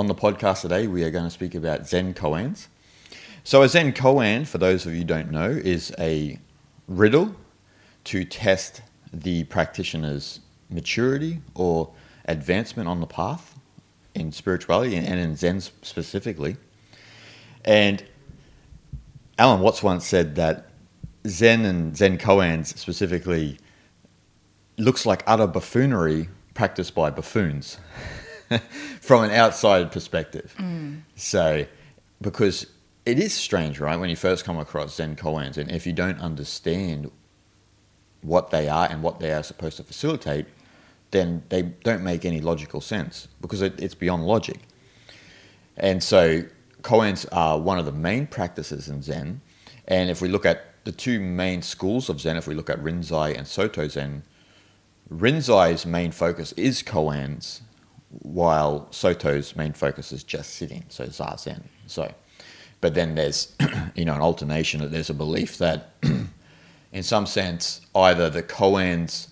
on the podcast today, we are going to speak about Zen koans. So, a Zen koan, for those of you who don't know, is a riddle to test the practitioner's maturity or advancement on the path in spirituality and in Zen specifically. And Alan Watts once said that Zen and Zen koans specifically looks like utter buffoonery practiced by buffoons from an outside perspective. Mm. So, because it is strange, right? When you first come across Zen koans, and if you don't understand what they are and what they are supposed to facilitate, then they don't make any logical sense because it, it's beyond logic. And so, koans are one of the main practices in Zen. And if we look at the two main schools of Zen, if we look at Rinzai and Soto Zen, Rinzai's main focus is koans, while Soto's main focus is just sitting, so zazen. So, but then there's, you know, an alternation. That there's a belief that, in some sense, either the koans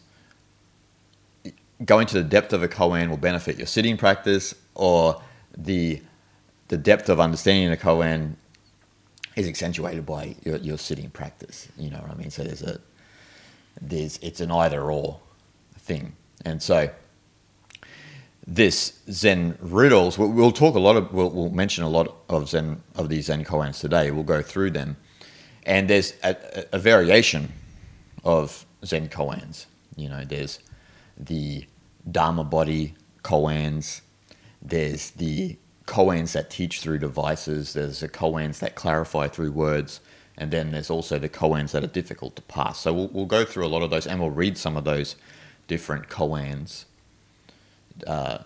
going to the depth of a koan will benefit your sitting practice, or the the depth of understanding a koan is accentuated by your, your sitting practice. You know what I mean? So there's a there's it's an either or thing, and so this Zen riddles. We'll, we'll talk a lot of. We'll, we'll, mention a lot of Zen of these Zen koans today. We'll go through them, and there's a, a variation of Zen koans. You know, there's the Dharma body koans. There's the koans that teach through devices. There's the koans that clarify through words. And then there's also the koans that are difficult to pass. So we'll, we'll go through a lot of those and we'll read some of those different koans uh,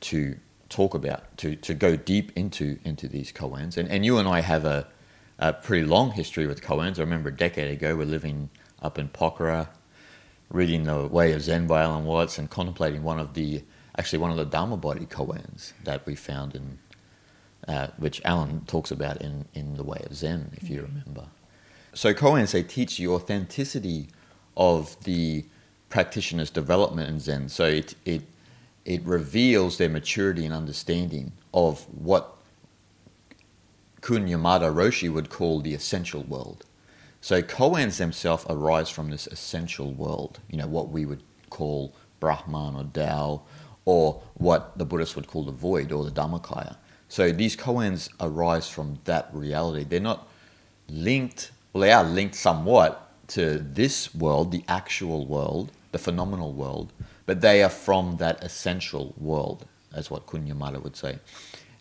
to talk about, to, to go deep into, into these koans. And, and you and I have a, a pretty long history with koans. I remember a decade ago, we're living up in Pokhara, reading The Way of Zen by Alan Watts and contemplating one of the, actually one of the Dharma body koans that we found in, uh, which Alan talks about in, in The Way of Zen, if you remember. So koans, they teach the authenticity of the practitioner's development in Zen. So it, it, it reveals their maturity and understanding of what Koun Yamada Roshi would call the essential world. So koans themselves arise from this essential world, you know, what we would call Brahman or Tao, or what the Buddhists would call the void or the Dhammakaya. So these koans arise from that reality. They're not linked, well, they are linked somewhat to this world, the actual world, the phenomenal world, but they are from that essential world, as what Koun Yamada would say.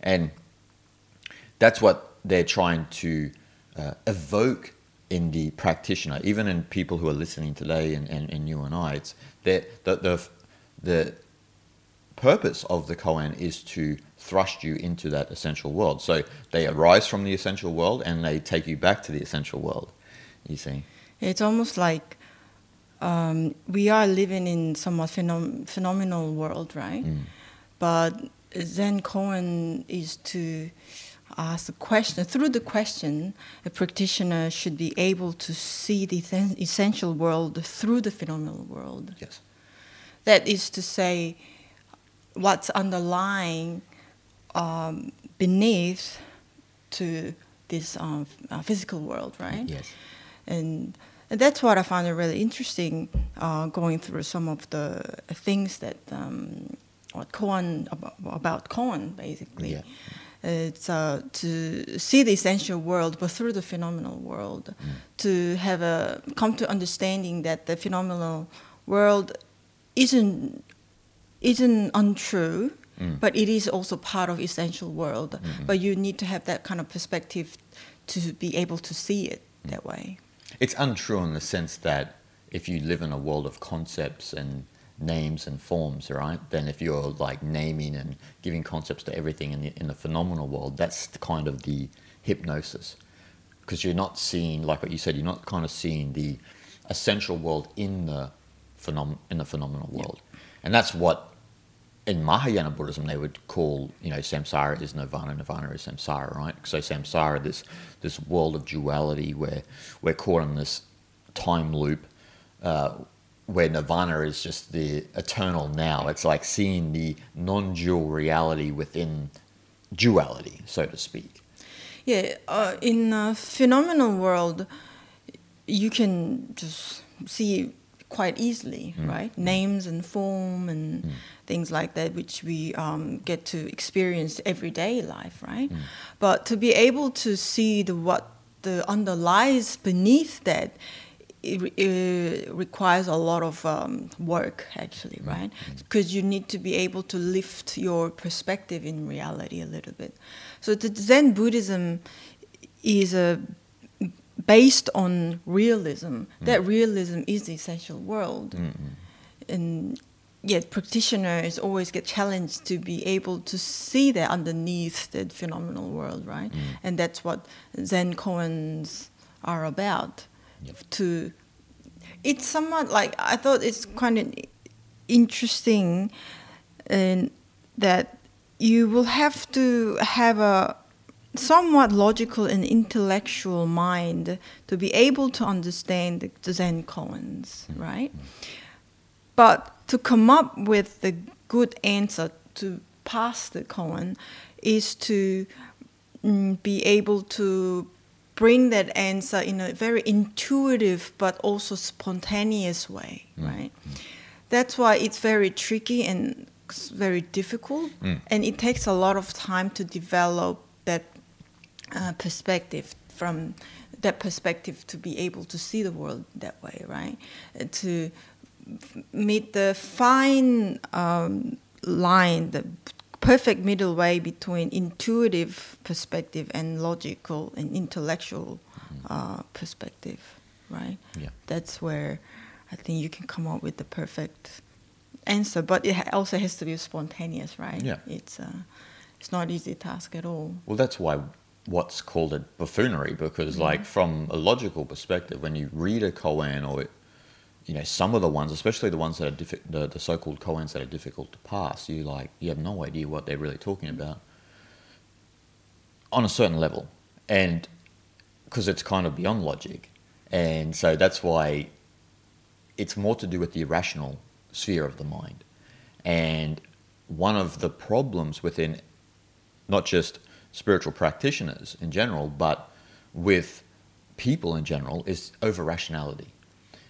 And that's what they're trying to uh, evoke in the practitioner, even in people who are listening today and, and, and you and I, it's the, the, the purpose of the koan is to thrust you into that essential world. So they arise from the essential world and they take you back to the essential world, you see. It's almost like um, we are living in somewhat phenom- phenomenal world, right? Mm. But Zen koan is to ask a question. Through the question, a practitioner should be able to see the essential world through the phenomenal world. Yes. That is to say, what's underlying um, beneath to this um, uh, physical world, right? Yes. And, and that's what I found really interesting uh, going through some of the things that um, what koan about, about koan basically. Yeah. It's uh, to see the essential world, but through the phenomenal world, mm. to have a come to understanding that the phenomenal world isn't isn't untrue, mm. but it is also part of essential world. Mm-hmm. But you need to have that kind of perspective to be able to see it mm. that way. It's untrue in the sense that if you live in a world of concepts and names and forms, right? Then if you're like naming and giving concepts to everything in the, in the phenomenal world, that's kind of the hypnosis. Because you're not seeing, like what you said, you're not kind of seeing the essential world in the, phenom- in the phenomenal world. Yeah. And that's what in Mahayana Buddhism they would call, you know, samsara is nirvana, nirvana is samsara, right? So samsara, this this world of duality where we're caught in this time loop uh, where nirvana is just the eternal now. It's like seeing the non dual reality within duality, so to speak. Yeah, uh, in a phenomenal world, you can just see quite easily, mm. right? Names and form and mm. Things like that, which we um, get to experience everyday life, right? Mm. But to be able to see the what the underlies beneath that it, it, requires a lot of um, work actually mm, right because mm. you need to be able to lift your perspective in reality a little bit so the zen buddhism is a based on realism mm. that realism is the essential world mm-hmm. and yet practitioners always get challenged to be able to see that underneath the phenomenal world right mm. and that's what zen koans are about yep. to it's somewhat like I thought it's kind of interesting in that you will have to have a somewhat logical and intellectual mind to be able to understand the Zen koans, mm-hmm. right? But to come up with the good answer to pass the koan is to mm, be able to bring that answer in a very intuitive but also spontaneous way, mm. right? Mm. That's why it's very tricky and very difficult, mm. and it takes a lot of time to develop that uh, perspective from that perspective to be able to see the world that way, right? Uh, to meet the fine um, line, the perfect middle way between intuitive perspective and logical and intellectual uh, perspective, right? Yeah. That's where I think you can come up with the perfect answer, but it also has to be spontaneous, right? Yeah. It's uh, it's not easy task at all. Well, that's why what's called a buffoonery because, mm-hmm. like, from a logical perspective, when you read a koan or you know, some of the ones, especially the ones that are diffi- the, the so-called koans that are difficult to pass, you like you have no idea what they're really talking about on a certain level, and because it's kind of beyond logic, and so that's why it's more to do with the irrational sphere of the mind, and one of the problems within not just spiritual practitioners in general, but with people in general is over rationality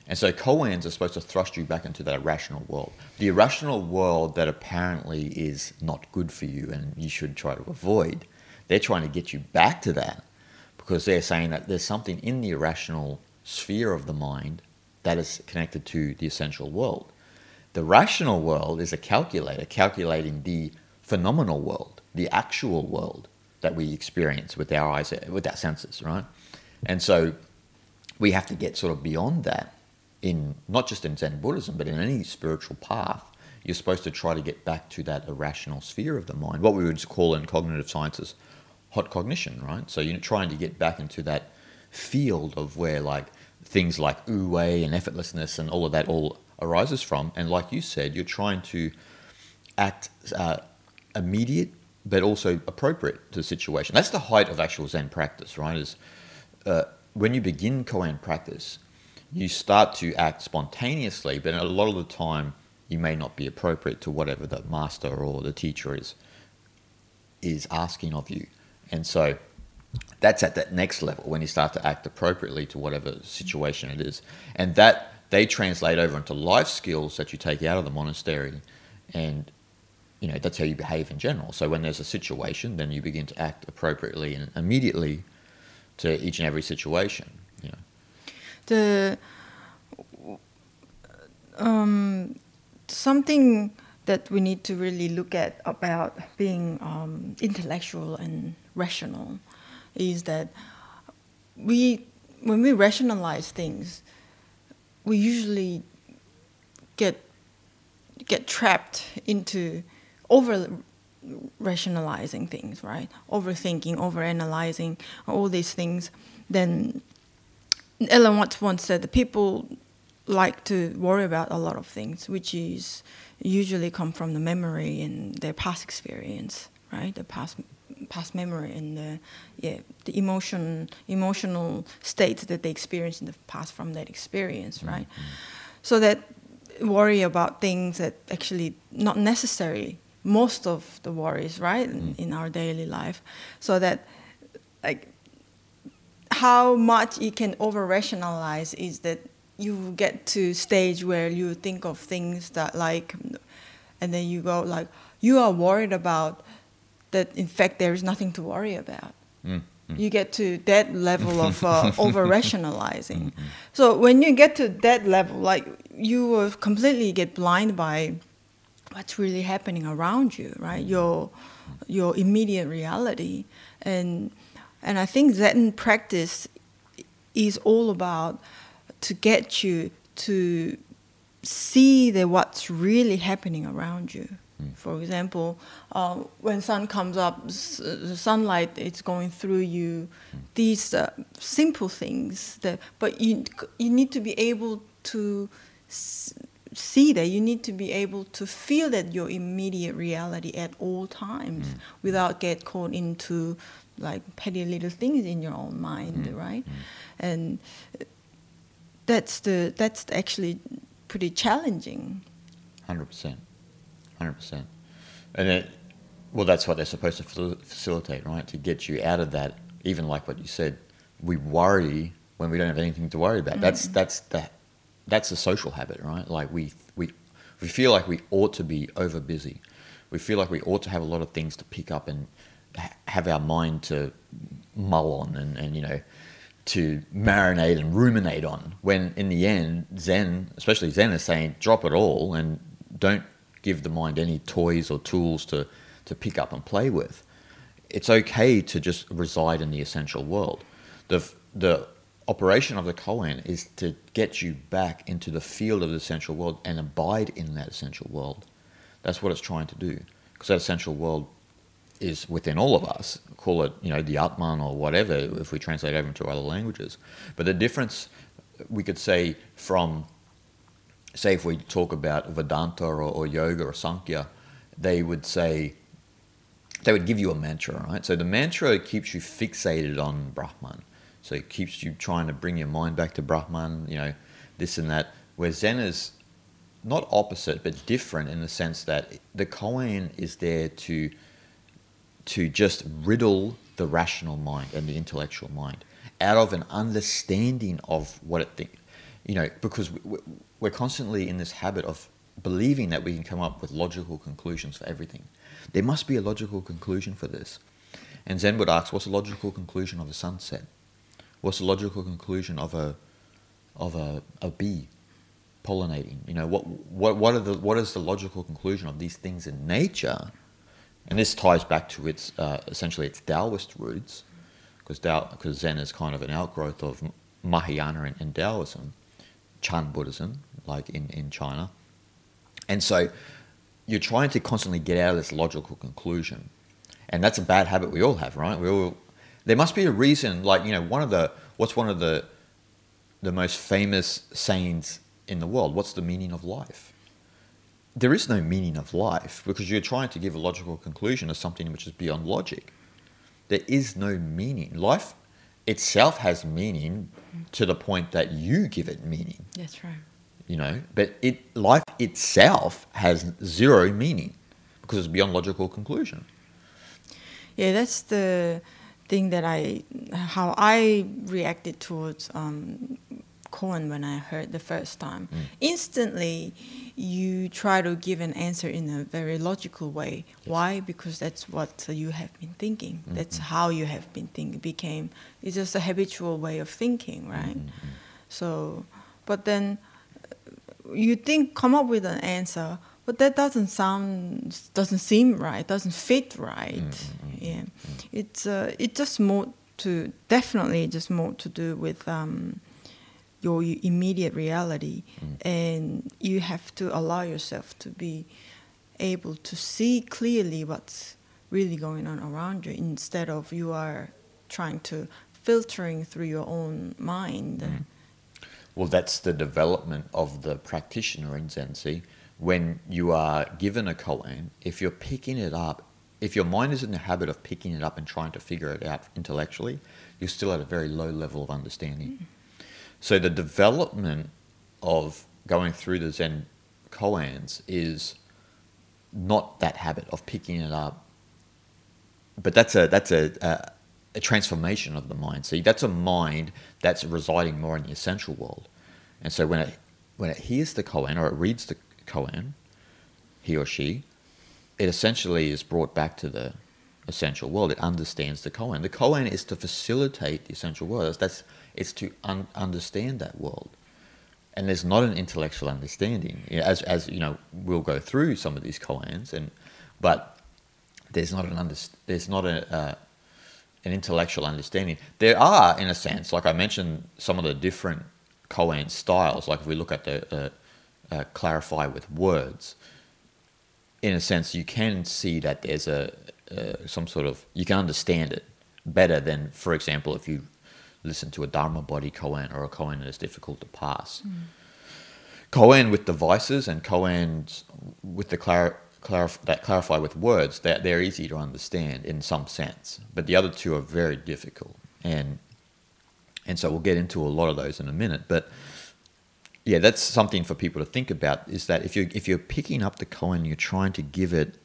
and so koans are supposed to thrust you back into that irrational world. The irrational world that apparently is not good for you and you should try to avoid. They're trying to get you back to that because they're saying that there's something in the irrational sphere of the mind that is connected to the essential world. The rational world is a calculator calculating the phenomenal world, the actual world that we experience with our eyes, with our senses, right? And so we have to get sort of beyond that in not just in Zen Buddhism, but in any spiritual path, you're supposed to try to get back to that irrational sphere of the mind, what we would call in cognitive sciences hot cognition, right? So you're trying to get back into that field of where like things like wu wei and effortlessness and all of that all arises from. And like you said, you're trying to act uh, immediate but also appropriate to the situation. That's the height of actual Zen practice, right? Is uh, when you begin koan practice, you start to act spontaneously, but a lot of the time you may not be appropriate to whatever the master or the teacher is is asking of you. And so that's at that next level when you start to act appropriately to whatever situation it is. And that they translate over into life skills that you take out of the monastery and you know that's how you behave in general. So when there's a situation, then you begin to act appropriately and immediately to each and every situation the um, something that we need to really look at about being um, intellectual and rational is that we when we rationalize things we usually get get trapped into over rationalizing things right? Overthinking overanalyzing all these things then Alan Watts once said that people like to worry about a lot of things, which is usually come from the memory and their past experience, right? The past past memory and the yeah the emotion emotional state that they experienced in the past from that experience, right? Mm-hmm. So that worry about things that actually not necessary most of the worries, right, in, in our daily life. So that, like, how much you can over rationalize is that you get to stage where you think of things that like and then you go like you are worried about that in fact there is nothing to worry about Mm. you get to that level of uh, over rationalizing Mm-hmm. so when you get to that level like you will completely get blind by what's really happening around you right your your immediate reality and and i think zen practice is all about to get you to see the what's really happening around you. For example, uh, when sun comes up, s- the sunlight is going through you. These uh, simple things, that, but you you need to be able to s- see that. You need to be able to feel that your immediate reality at all times, without get caught into like petty little things in your own mind, mm, right? Mm. And that's the that's actually pretty challenging. Hundred percent, hundred percent, and it, well, that's what they're supposed to facilitate, right? To get you out of that. Even like what you said, we worry when we don't have anything to worry about. That's mm. that's the that's a social habit, right? Like we we we feel like we ought to be over busy. We feel like we ought to have a lot of things to pick up and have our mind to mull on and, and you know to marinate and ruminate on when in the end zen especially zen is saying drop it all and don't give the mind any toys or tools to to pick up and play with. It's okay to just reside in the essential world. The the operation of the koan is to get you back into the field of the essential world and abide in that essential world. That's what it's trying to do because that essential world is within all of us. Call it, you know, the Atman or whatever, if we translate over into other languages. But the difference, we could say, from, say, if we talk about Vedanta or, or yoga or Sankhya, they would say, they would give you a mantra, right? So the mantra keeps you fixated on Brahman. So it keeps you trying to bring your mind back to Brahman, you know, this and that. Where Zen is not opposite, but different in the sense that the koan is there to to just riddle the rational mind and the intellectual mind out of an understanding of what it think you know because we- we- we're constantly in this habit of believing that we can come up with logical conclusions for everything. There must be a logical conclusion for this. And zen would ask what's the logical conclusion of a sunset? What's the logical conclusion of a of a, a bee pollinating? You know what what what are the what is the logical conclusion of these things in nature and this ties back to its uh, essentially its Taoist roots, because because Zen is kind of an outgrowth of Mahayana and, and Taoism, Chan Buddhism, like in, in China, and so you're trying to constantly get out of this logical conclusion, and that's a bad habit we all have, right? We all there must be a reason, like you know, one of the what's one of the the most famous sayings in the world? What's the meaning of life? There is no meaning of life because you're trying to give a logical conclusion to something which is beyond logic. There is no meaning. Life itself has meaning to the point that you give it meaning, That's right. you know, but it life itself has zero meaning because it's beyond logical conclusion. Yeah, that's the thing that I, how I reacted towards um, When I heard the first time. Mm. Instantly, you try to give an answer in a very logical way. Why? Because that's what you have been thinking. Mm-hmm. That's how you have been thinking. Became it's just a habitual way of thinking, right? Mm-hmm, mm-hmm. So, but then uh, you think come up with an answer, but that doesn't sound doesn't seem right, doesn't fit right. Yeah, it's uh, it's just more to definitely just more to do with um, your immediate reality, mm. and you have to allow yourself to be able to see clearly what's really going on around you instead of you are trying to filtering through your own mind. Mm. Well, that's the development of the practitioner in Zenzi. When you are given a koan, if you're picking it up, if your mind is in the habit of picking it up and trying to figure it out intellectually, you're still at a very low level of understanding. Mm. So the development of going through the Zen koans is not that habit of picking it up. But that's a that's a, a, a transformation of the mind. See, that's a mind that's residing more in the essential world, and so when it when it hears the koan or it reads the koan, he or she, it essentially is brought back to the essential world. It understands the koan. The koan is to facilitate the essential world. That's it's to un- understand that world and there's not an intellectual understanding. As as you know, we'll go through some of these koans, and but there's not an under, there's not a uh, an intellectual understanding. There are, in a sense, like I mentioned, some of the different koan styles. Like if we look at the uh, uh, clarify with words, in a sense, you can see that there's a uh, some sort of you can understand it better than, for example, if you listen to a Dharma body koan or a koan that is difficult to pass. Mm. Koan with devices and koans with the clar- clarif- that clarify with words, that they're easy to understand in some sense. But the other two are very difficult. And and so we'll get into a lot of those in a minute. But yeah, that's something for people to think about is that if you if you're picking up the koan, you're trying to give it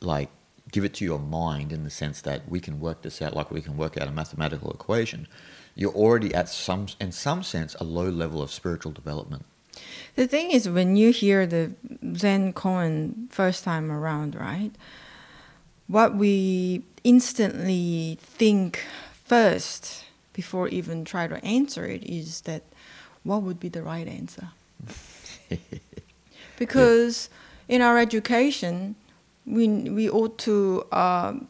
like give it to your mind in the sense that we can work this out like we can work out a mathematical equation you're already at some, in some sense, a low level of spiritual development. The thing is, when you hear the Zen koan first time around, right? What we instantly think first before even try to answer it is that what would be the right answer? because yeah. in our education, we we ought to um,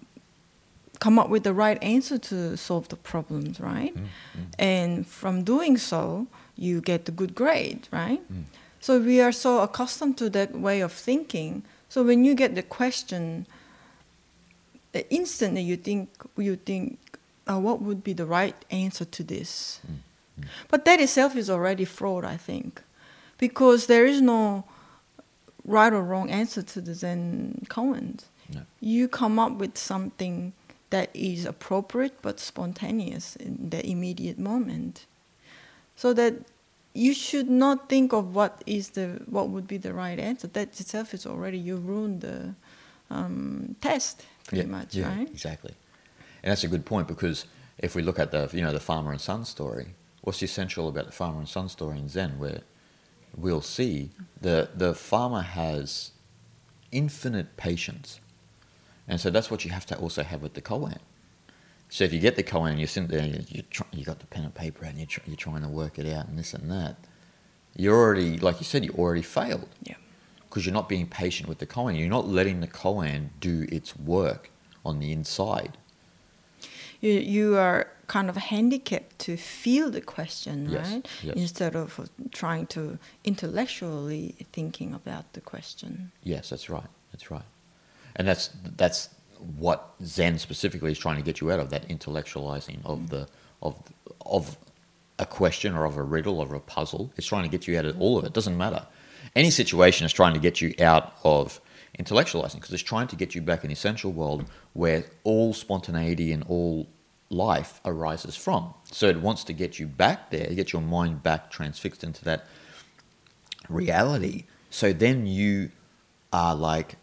come up with the right answer to solve the problems, right? Mm, mm. And from doing so, you get the good grade, right? Mm. So we are so accustomed to that way of thinking. So when you get the question, instantly you think you think, oh, what would be the right answer to this? Mm, mm. But that itself is already fraud, I think, because there is no right or wrong answer to the Zen koans. No. You come up with something that is appropriate but spontaneous in the immediate moment. So that you should not think of what is the what would be the right answer. That itself is already you ruined the um, test pretty yeah, much, yeah, right? Exactly, and that's a good point because if we look at the you know the farmer and son story, what's essential about the farmer and son story in Zen, where we'll see the the farmer has infinite patience and so that's what you have to also have with the koan. So if you get the koan and you're sitting there, and you try, you got the pen and paper out and you're, you're trying to work it out and this and that, you're already, like you said, you already failed. Yeah. Because you're not being patient with the koan. You're not letting the koan do its work on the inside. You, you are kind of handicapped to feel the question, yes. right? Yes. Instead of trying to intellectually thinking about the question. Yes, that's right. That's right and that's that's what Zen specifically is trying to get you out of that intellectualizing of the of of a question or of a riddle or a puzzle. It's trying to get you out of all of it. it doesn't matter. Any situation is trying to get you out of intellectualizing because it's trying to get you back in the essential world where all spontaneity and all life arises from. So it wants to get you back there, get your mind back transfixed into that reality. So then you are like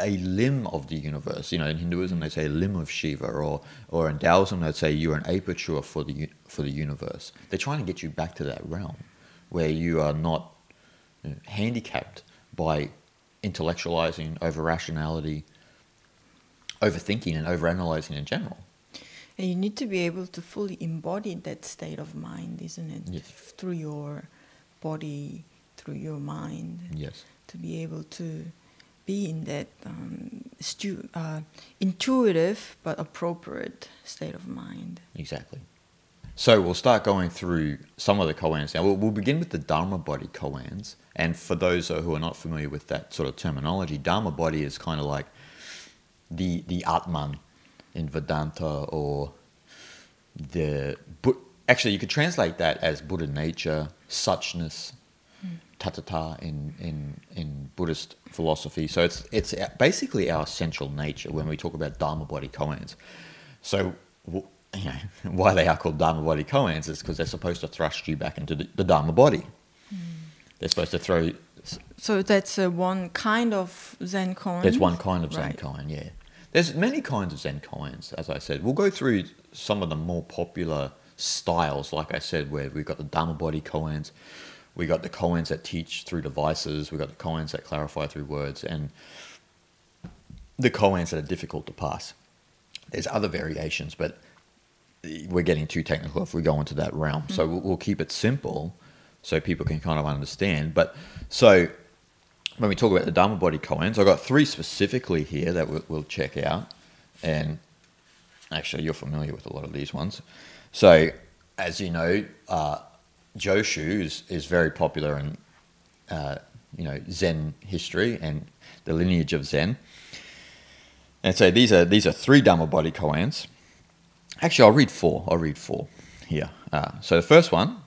a limb of the universe. You know, in Hinduism they say a limb of Shiva, or or in Taoism they'd say you're an aperture for the for the universe. They're trying to get you back to that realm where you are not you know, handicapped by intellectualizing, over rationality, overthinking, and overanalyzing in general. And you need to be able to fully embody that state of mind, isn't it? Yes. Through your body, through your mind. Yes. To be able to be in that um, stu- uh, intuitive but appropriate state of mind. Exactly. So we'll start going through some of the koans now. We'll, we'll begin with the Dharma body koans. And for those who are not familiar with that sort of terminology, Dharma body is kind of like the, the Atman in Vedanta or the. Actually, you could translate that as Buddha nature, suchness, tathata in, in, in Buddhist philosophy. So it's, it's basically our essential nature when we talk about Dharma body koans. So you know, why they are called Dharma body koans is because they're supposed to thrust you back into the, the Dharma body. Mm. They're supposed to throw So that's uh, one kind of Zen koan. There's one kind of Zen Right. koan, yeah. There's many kinds of Zen koans, as I said. We'll go through some of the more popular styles, like I said, where we've got the Dharma body koans, we got the koans that teach through devices, we got the koans that clarify through words, and the koans that are difficult to pass. There's other variations, but we're getting too technical if we go into that realm. So we'll, we'll keep it simple so people can kind of understand. But so when we talk about the Dharma body koans, I've got three specifically here that we'll, we'll check out. And actually, you're familiar with a lot of these ones. So, as you know, uh, Joshu is, is very popular in uh, you know Zen history and the lineage of Zen. And so these are these are three Dharma body koans. Actually, I'll read four. I'll read four here. Uh, so the first one,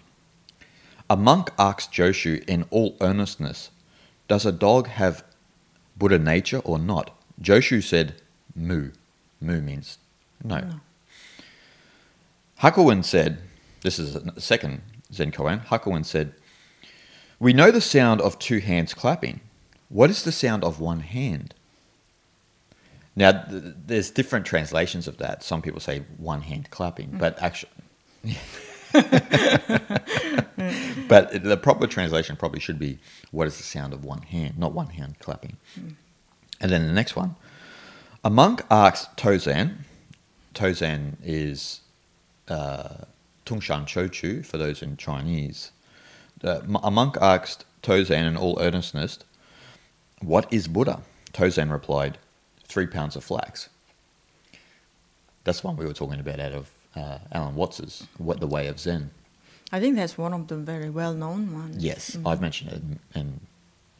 a monk asks Joshu in all earnestness, "Does a dog have Buddha nature or not?" Joshu said, "Mu." Mu means no. No. Hakuin said, "This is the second Zen koan." Hakuin said, "We know the sound of two hands clapping. What is the sound of one hand?" Now, th- there's different translations of that. Some people say one hand clapping, but actually, but the proper translation probably should be what is the sound of one hand, not one hand clapping. And then the next one, a monk asked Tozan. Tozan is uh, Tungshan Chochu for those in Chinese. Uh, a monk asked Tozan in all earnestness, "What is Buddha?" Tozan replied, three pounds of flax. That's one we were talking about out of uh, Alan Watts's What the Way of Zen. I think that's one of the very well-known ones. Yes, Mm. I've mentioned it in,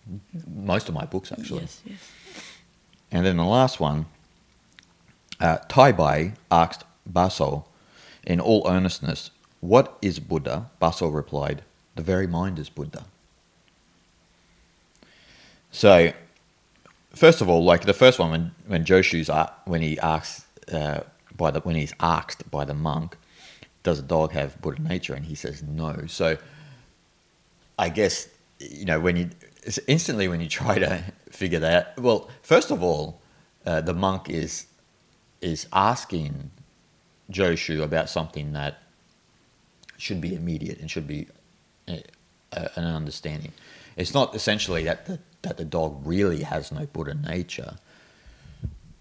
in most of my books actually. Yes, yes. And then the last one, uh, Tai Bai asked Baso in all earnestness, What is Buddha? Baso replied, The very mind is Buddha. So, first of all, like the first one, when, when Joshu's, when he asks, uh, by the, when he's asked by the monk, does a dog have Buddha nature? And he says no. So, I guess you know when you instantly when you try to figure that. Well, first of all, uh, the monk is is asking Joshu about something that should be immediate and should be uh, uh, an understanding. It's not essentially that the, that the dog really has no Buddha nature.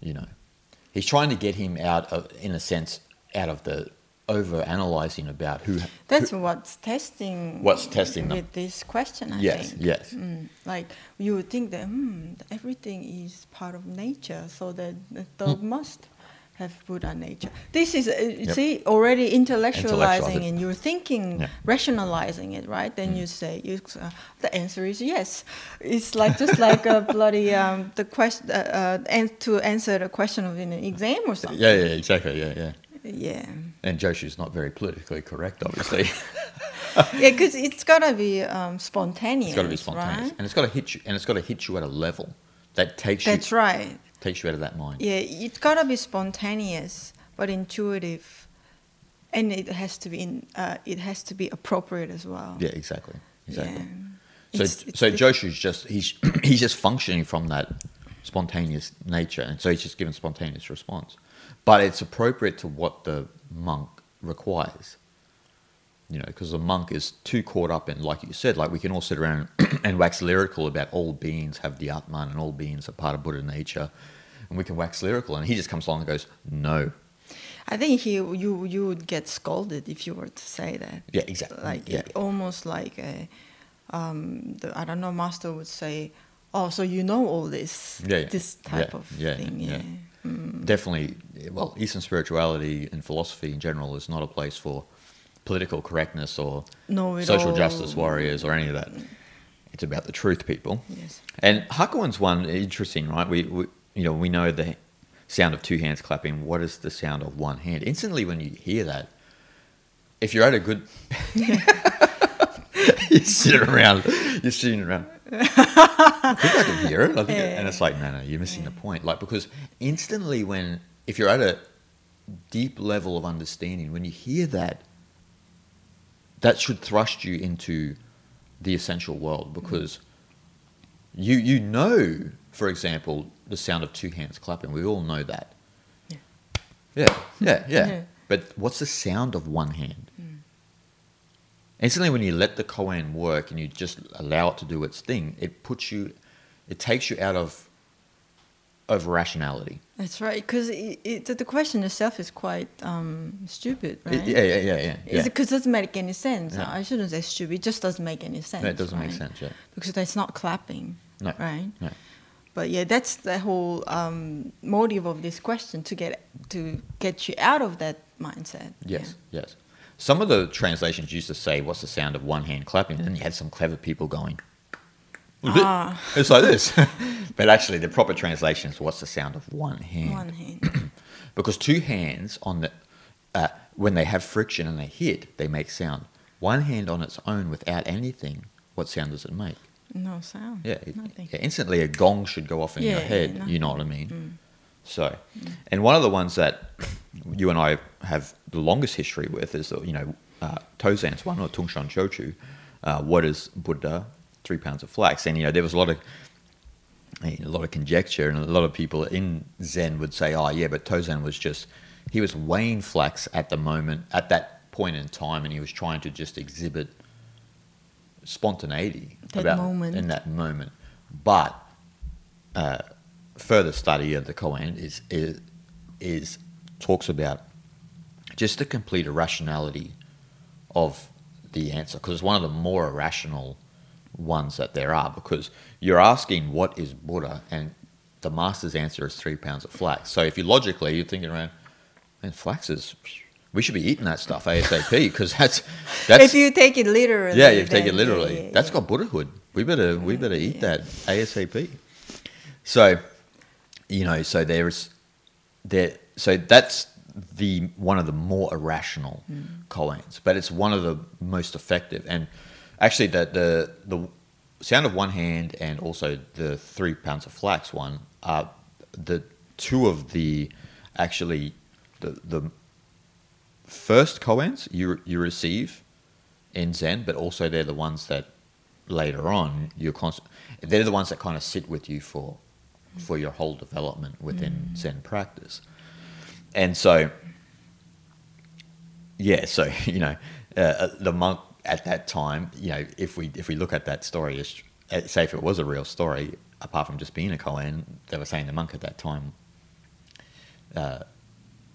You know, he's trying to get him out of, in a sense, out of the over analyzing about who. That's who, what's testing. What's testing them. with this question? I yes, think. yes. Mm, like you would think that hmm, everything is part of nature, so that the dog must have Buddha nature. This is uh, you Yep. see already intellectualizing, and you're thinking, Yeah. Mm. rationalizing it, right? Then you say, you, uh, the answer is yes. It's like just like a bloody um, the question uh, uh, and to answer the question of in an exam or something. Yeah, yeah, exactly. Yeah, yeah. Yeah, And Joshu's not very politically correct, obviously. yeah, because it's gotta be um, spontaneous. it's got to be spontaneous, right? and it's got to hit you, and it's got to hit you at a level that takes That's you That's right. Takes you out of that mind. Yeah, it's gotta be spontaneous but intuitive, and it has to be in. Uh, it has to be appropriate as well. Yeah, exactly, exactly. Yeah. So, It's- it's so Joshu's just he's he's just functioning from that spontaneous nature, and so he's just given spontaneous response. But it's appropriate to what the monk requires. You know, because the monk is too caught up in, like you said, like we can all sit around and wax lyrical about all beings have the Atman and all beings are part of Buddha nature, and we can wax lyrical, and he just comes along and goes, "No, I think he you you would get scolded if you were to say that. yeah, exactly, Like yeah, it- almost like a, um, the I don't know master would say, oh, so you know all this, Yeah, yeah. this type of thing. yeah. Yeah. Mm. definitely well eastern spirituality and philosophy in general is not a place for political correctness or it social all. justice warriors or any of that it's about the truth people Yes. and Hakuin's one interesting right we, we you know we know the sound of two hands clapping what is the sound of one hand instantly when you hear that if you're at a good you're sitting around you're sitting around I think I can hear it. I think it- and it's like, no, no, you're missing the point. Like because instantly, when if you're at a deep level of understanding, when you hear that, that should thrust you into the essential world because You you know, for example, the sound of two hands clapping. We all know that. Yeah. Yeah, yeah, yeah. Yeah. But what's the sound of one hand? Mm. Instantly, when you let the koan work and you just allow it to do its thing, it puts you, it takes you out of, of rationality. That's right. Because the question itself is quite um, stupid, right? Yeah, yeah, yeah, yeah. yeah. Because it doesn't make any sense. Yeah. I shouldn't say stupid. It just doesn't make any sense. No, it doesn't make sense. Yeah. Because that's not clapping, No. right? No. But yeah, that's the whole um, motive of this question to get to get you out of that mindset. Yes, yes. Some of the translations used to say, "What's the sound of one hand clapping?" And then you had some clever people going. Ah. It's like this, but actually, the proper translation is, "What's the sound of one hand?" One hand. Because two hands on the, uh, when they have friction and they hit, they make sound. One hand on its own, without anything, what sound does it make? No sound. Yeah, it- Nothing. yeah, instantly a gong should go off in your head. yeah, you know what I mean? So, and one of the ones that you and I have the longest history with is you know uh, Tozan's one or Tungshan Chochu. Uh, what is Buddha? Three pounds of flax, and you know there was a lot of a lot of conjecture, and a lot of people in Zen would say, "Oh, yeah, but Tozan was just he was weighing flax at the moment, at that point in time, and he was trying to just exhibit spontaneity That moment. in that moment." But uh, further study of the Koan is, is is talks about just the complete irrationality of the answer because it's one of the more irrational ones that there are because you're asking what is Buddha and the master's answer is three pounds of flax. So if you logically you're thinking around, man, flax is we should be eating that stuff ASAP because that's that's if you take it literally. yeah, you take it literally. yeah, yeah, That's yeah. got Buddhahood. We better we better eat that ASAP. So, you know, so there's there. So that's the one of the more irrational Mm. koans, but it's one of the most effective. And actually, the the the sound of one hand and also the three pounds of flax one are the two of the actually the the first koans you you receive in Zen, but also they're the ones that later on you're const- they're the ones that kind of sit with you for for your whole development within Zen practice. And so, yeah, so you know, uh, the monk at that time, you know, if we if we look at that story, uh, say if it was a real story, apart from just being a koan, they were saying the monk at that time uh,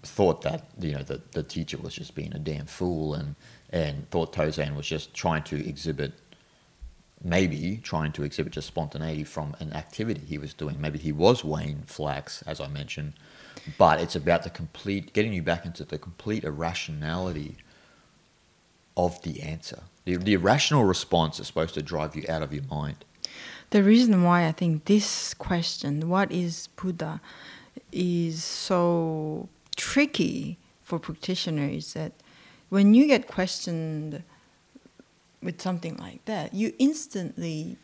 thought that you know the, the teacher was just being a damn fool and and thought Tozan was just trying to exhibit maybe trying to exhibit just spontaneity from an activity he was doing. Maybe he was weighing flax as I mentioned but it's about the complete getting you back into the complete irrationality of the answer the, the irrational response is supposed to drive you out of your mind The reason why I think this question, what is Buddha, is so tricky for practitioners is that when you get questioned with something like that, you instantly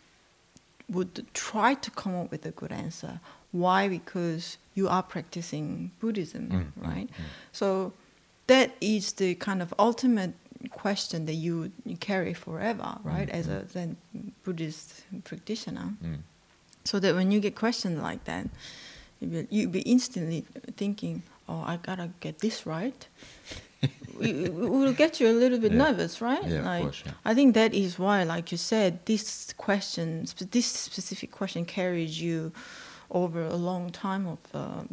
would try to come up with a good answer. Why? Because you are practicing Buddhism, Mm, mm, right? So that is the kind of ultimate question that you, you carry forever, right? As a Zen Buddhist practitioner. Mm. So that when you get questions like that, you'd be, instantly thinking, "Oh, I gotta get this right." it will get you a little bit Yeah. nervous, right? Yeah, of course, yeah. I think that is why, like you said, this question, this specific question, carries you over a long time of uh,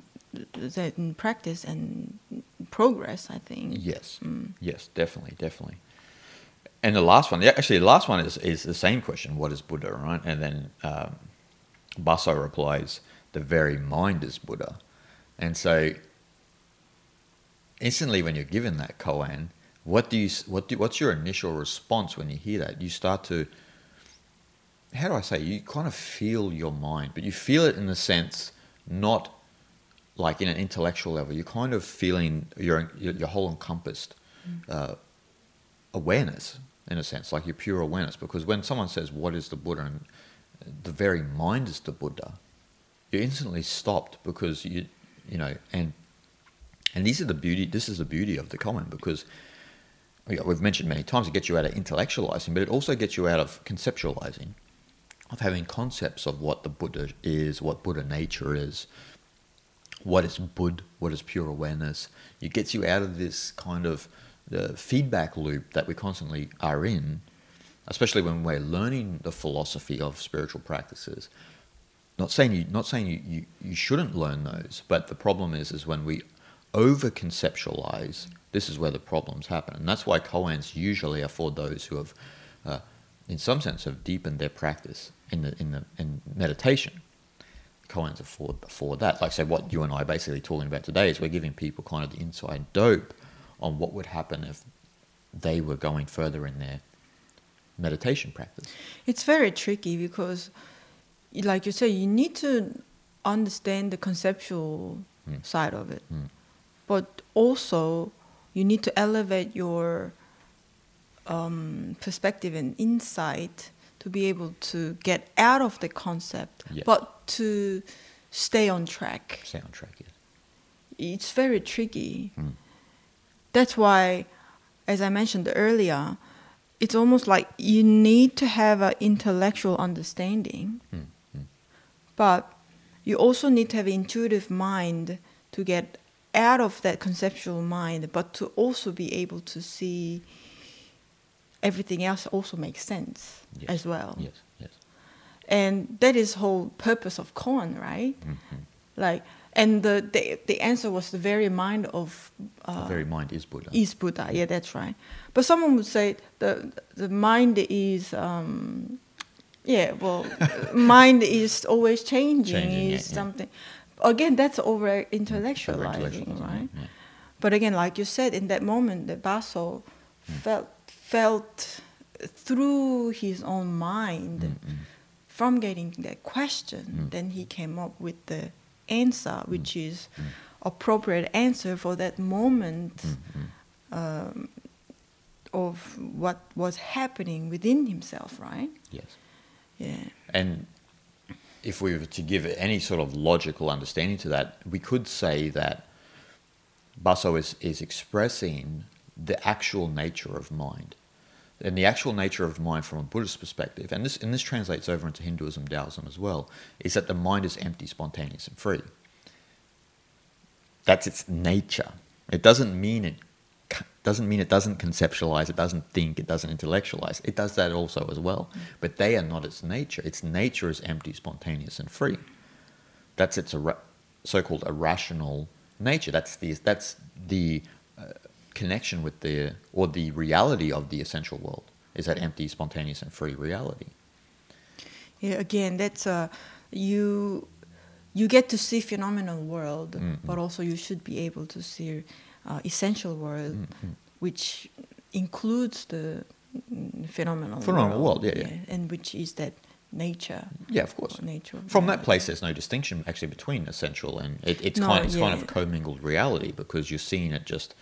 Zen practice and progress. I think. Yes, Mm. yes, definitely, definitely. And the last one, actually, the last one is, is the same question: What is Buddha? Right? And then um, Baso replies, "The very mind is Buddha." And so, instantly, when you're given that koan, what do you, what do, what's your initial response when you hear that? You start to, how do I say? You kind of feel your mind, but you feel it in the sense not like in an intellectual level. You're kind of feeling your your, whole encompassed uh, awareness in a sense, like your pure awareness. Because when someone says, "What is the Buddha?" and the very mind is the Buddha, you're instantly stopped because you you know and and these are the beauty. This is the beauty of the comment because you know, we've mentioned many times it gets you out of intellectualizing, but it also gets you out of conceptualizing. of having concepts of what the Buddha is, what Buddha nature is, what is Bud, what is pure awareness. It gets you out of this kind of the feedback loop that we constantly are in, especially when we're learning the philosophy of spiritual practices. Not saying you, not saying you, you, you shouldn't learn those, but the problem is is when we over conceptualize, this is where the problems happen, and that's why koans usually are for those who have, uh, in some sense, have deepened their practice in the in the in meditation. Are for for that. Like say, what you and I are basically talking about today is we're giving people kind of the inside dope on what would happen if they were going further in their meditation practice. It's very tricky because, like you say, you need to understand the conceptual Mm. side of it, Mm. but also you need to elevate your um, perspective and insight to be able to get out of the concept, Yes. but to stay on track. Stay on track, yes. It's very tricky. Mm. That's why, as I mentioned earlier, it's almost like you need to have an intellectual understanding, Mm. Mm. but you also need to have an intuitive mind to get out of that conceptual mind, but to also be able to see everything else also makes sense Yes. as well. Yes, yes. And that is whole purpose of koan, right? Mhm. Like, and the, the the answer was the very mind of the uh, very mind is Buddha. is Buddha. Yeah, that's right. But someone would say the the mind is, um, yeah, well, mind is always changing. Changing, is yeah, yeah. something. Again, that's over intellectualizing, right? yeah. But again, like you said, in that moment, the Baso felt felt through his own mind Mm, mm. from getting that question. Mm. Then he came up with the answer, which is Mm. appropriate answer for that moment Mm, mm. um, of what was happening within himself, right? Yes. Yeah. And if we were to give any sort of logical understanding to that, we could say that Baso is, is expressing the actual nature of mind. And the actual nature of mind from a Buddhist perspective, and this, and this translates over into Hinduism, Taoism as well, is that the mind is empty, spontaneous, and free. That's its nature. It doesn't mean it doesn't mean it doesn't conceptualize, it doesn't think, it doesn't intellectualize. It does that also as well. But they are not its nature. Its nature is empty, spontaneous, and free. That's its so-called irrational nature. That's the that's the uh, connection with the or the reality of the essential world. Is that empty, spontaneous, and free reality? Yeah. Again, that's uh, you. You get to see phenomenal world, Mm, but also you should be able to see uh, essential world, Mm, mm. which includes the phenomenal Phenomenal world, yeah, yeah. and which is that nature. Yeah, of course. nature. From that place, there's no distinction actually between essential and it, it's No, kind it's kind of a commingled reality because you're seeing it just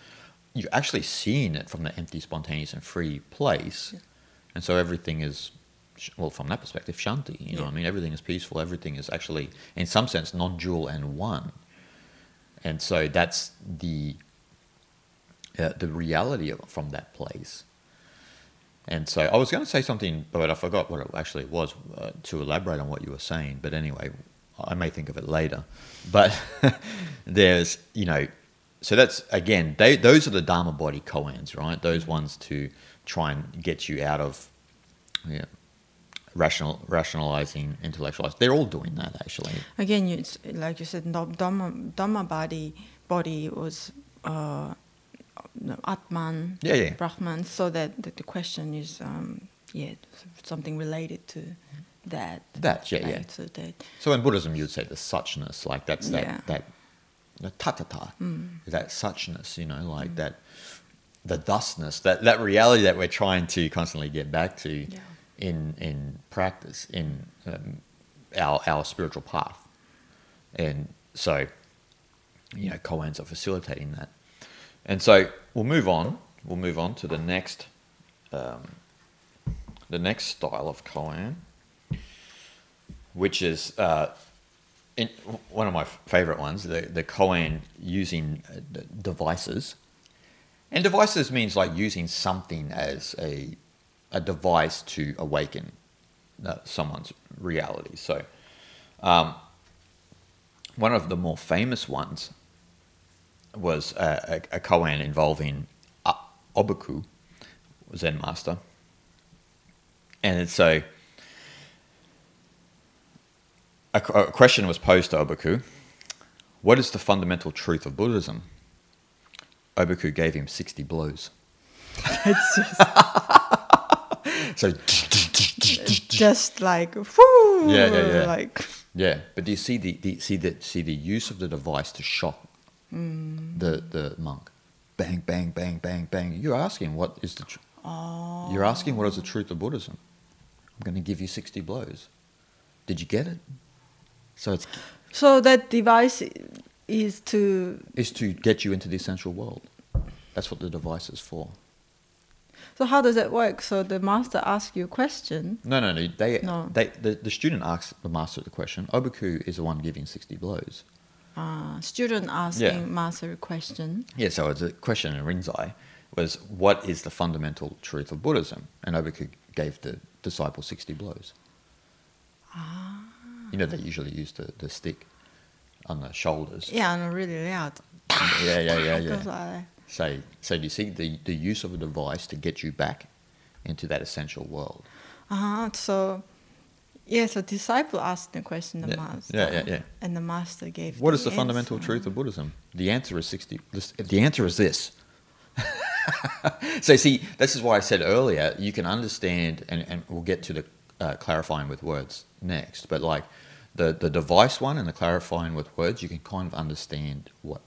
you're actually seeing it from the empty, spontaneous, and free place, Yeah. and so everything is well from that perspective shanti. You know, what I mean, everything is peaceful. Everything is actually in some sense non-dual and one, and so that's the uh, the reality of from that place. And so I was going to say something, but I forgot what it actually was uh, to elaborate on what you were saying. But anyway, I may think of it later. But there's, you know, so that's again, they, those are the Dharma body koans, right? Those ones to try and get you out of yeah, rational, rationalizing, intellectualizing. They're all doing that actually. Again, it's like you said, Dharma, Dhamma body body was uh, Atman, Yeah, yeah. Brahman. So that, that the question is, um, yeah, something related to that. That, yeah, yeah. So that, So in Buddhism, you'd say the suchness, like that's that Yeah. that the tathata, Mm. that suchness, you know, like that the thusness, that that reality that we're trying to constantly get back to Yeah. in in practice in um, our our spiritual path, and so you know, koans are facilitating that, and so we'll move on. We'll move on to the next um, the next style of koan which is uh, in, one of my favorite ones, the, the Koan using uh, devices. And devices means like using something as a, a device to awaken uh, someone's reality. So, um, one of the more famous ones was a, a, a koan involving uh, Obaku, Zen master, and so. A, a question was posed to Obaku. What is the fundamental truth of Buddhism? Obaku gave him 60 blows. It's just, So, just like, whoo, Yeah, yeah, yeah. like, yeah, but do you see the, the see the see the use of the device to shock hmm. the the monk? Bang, bang, bang, bang, bang. You're asking what is the tr- oh, you're asking what is the truth of Buddhism? I'm going to give you 60 blows. Did you get it? So it's so that device is to, is to get you into the essential world. That's what the device is for. so how does that work? So the master asks you a question. No, no, no. They, No. they the, the student asks the master the question. Obaku is the one giving 60 blows. Uh, student asking Yeah. master a question. Yeah, so it's a question in Rinzai was what is the fundamental truth of Buddhism? And Obaku gave the disciple 60 blows. Ah. You know, they usually use the, the stick on the shoulders. Yeah, and really loud. yeah, yeah, yeah. Yeah. like. So, so do you see the, the use of a device to get you back into that essential world? Uh-huh. So, yeah, so disciple asked the question the Yeah. master. Yeah, yeah, yeah. And the master gave What is the fundamental answer. truth of Buddhism? The answer is 60. The answer is this. so, see, this is why I said earlier, you can understand, and, and we'll get to the uh, clarifying with words next, but like the, the device one and the clarifying with words, you can kind of understand what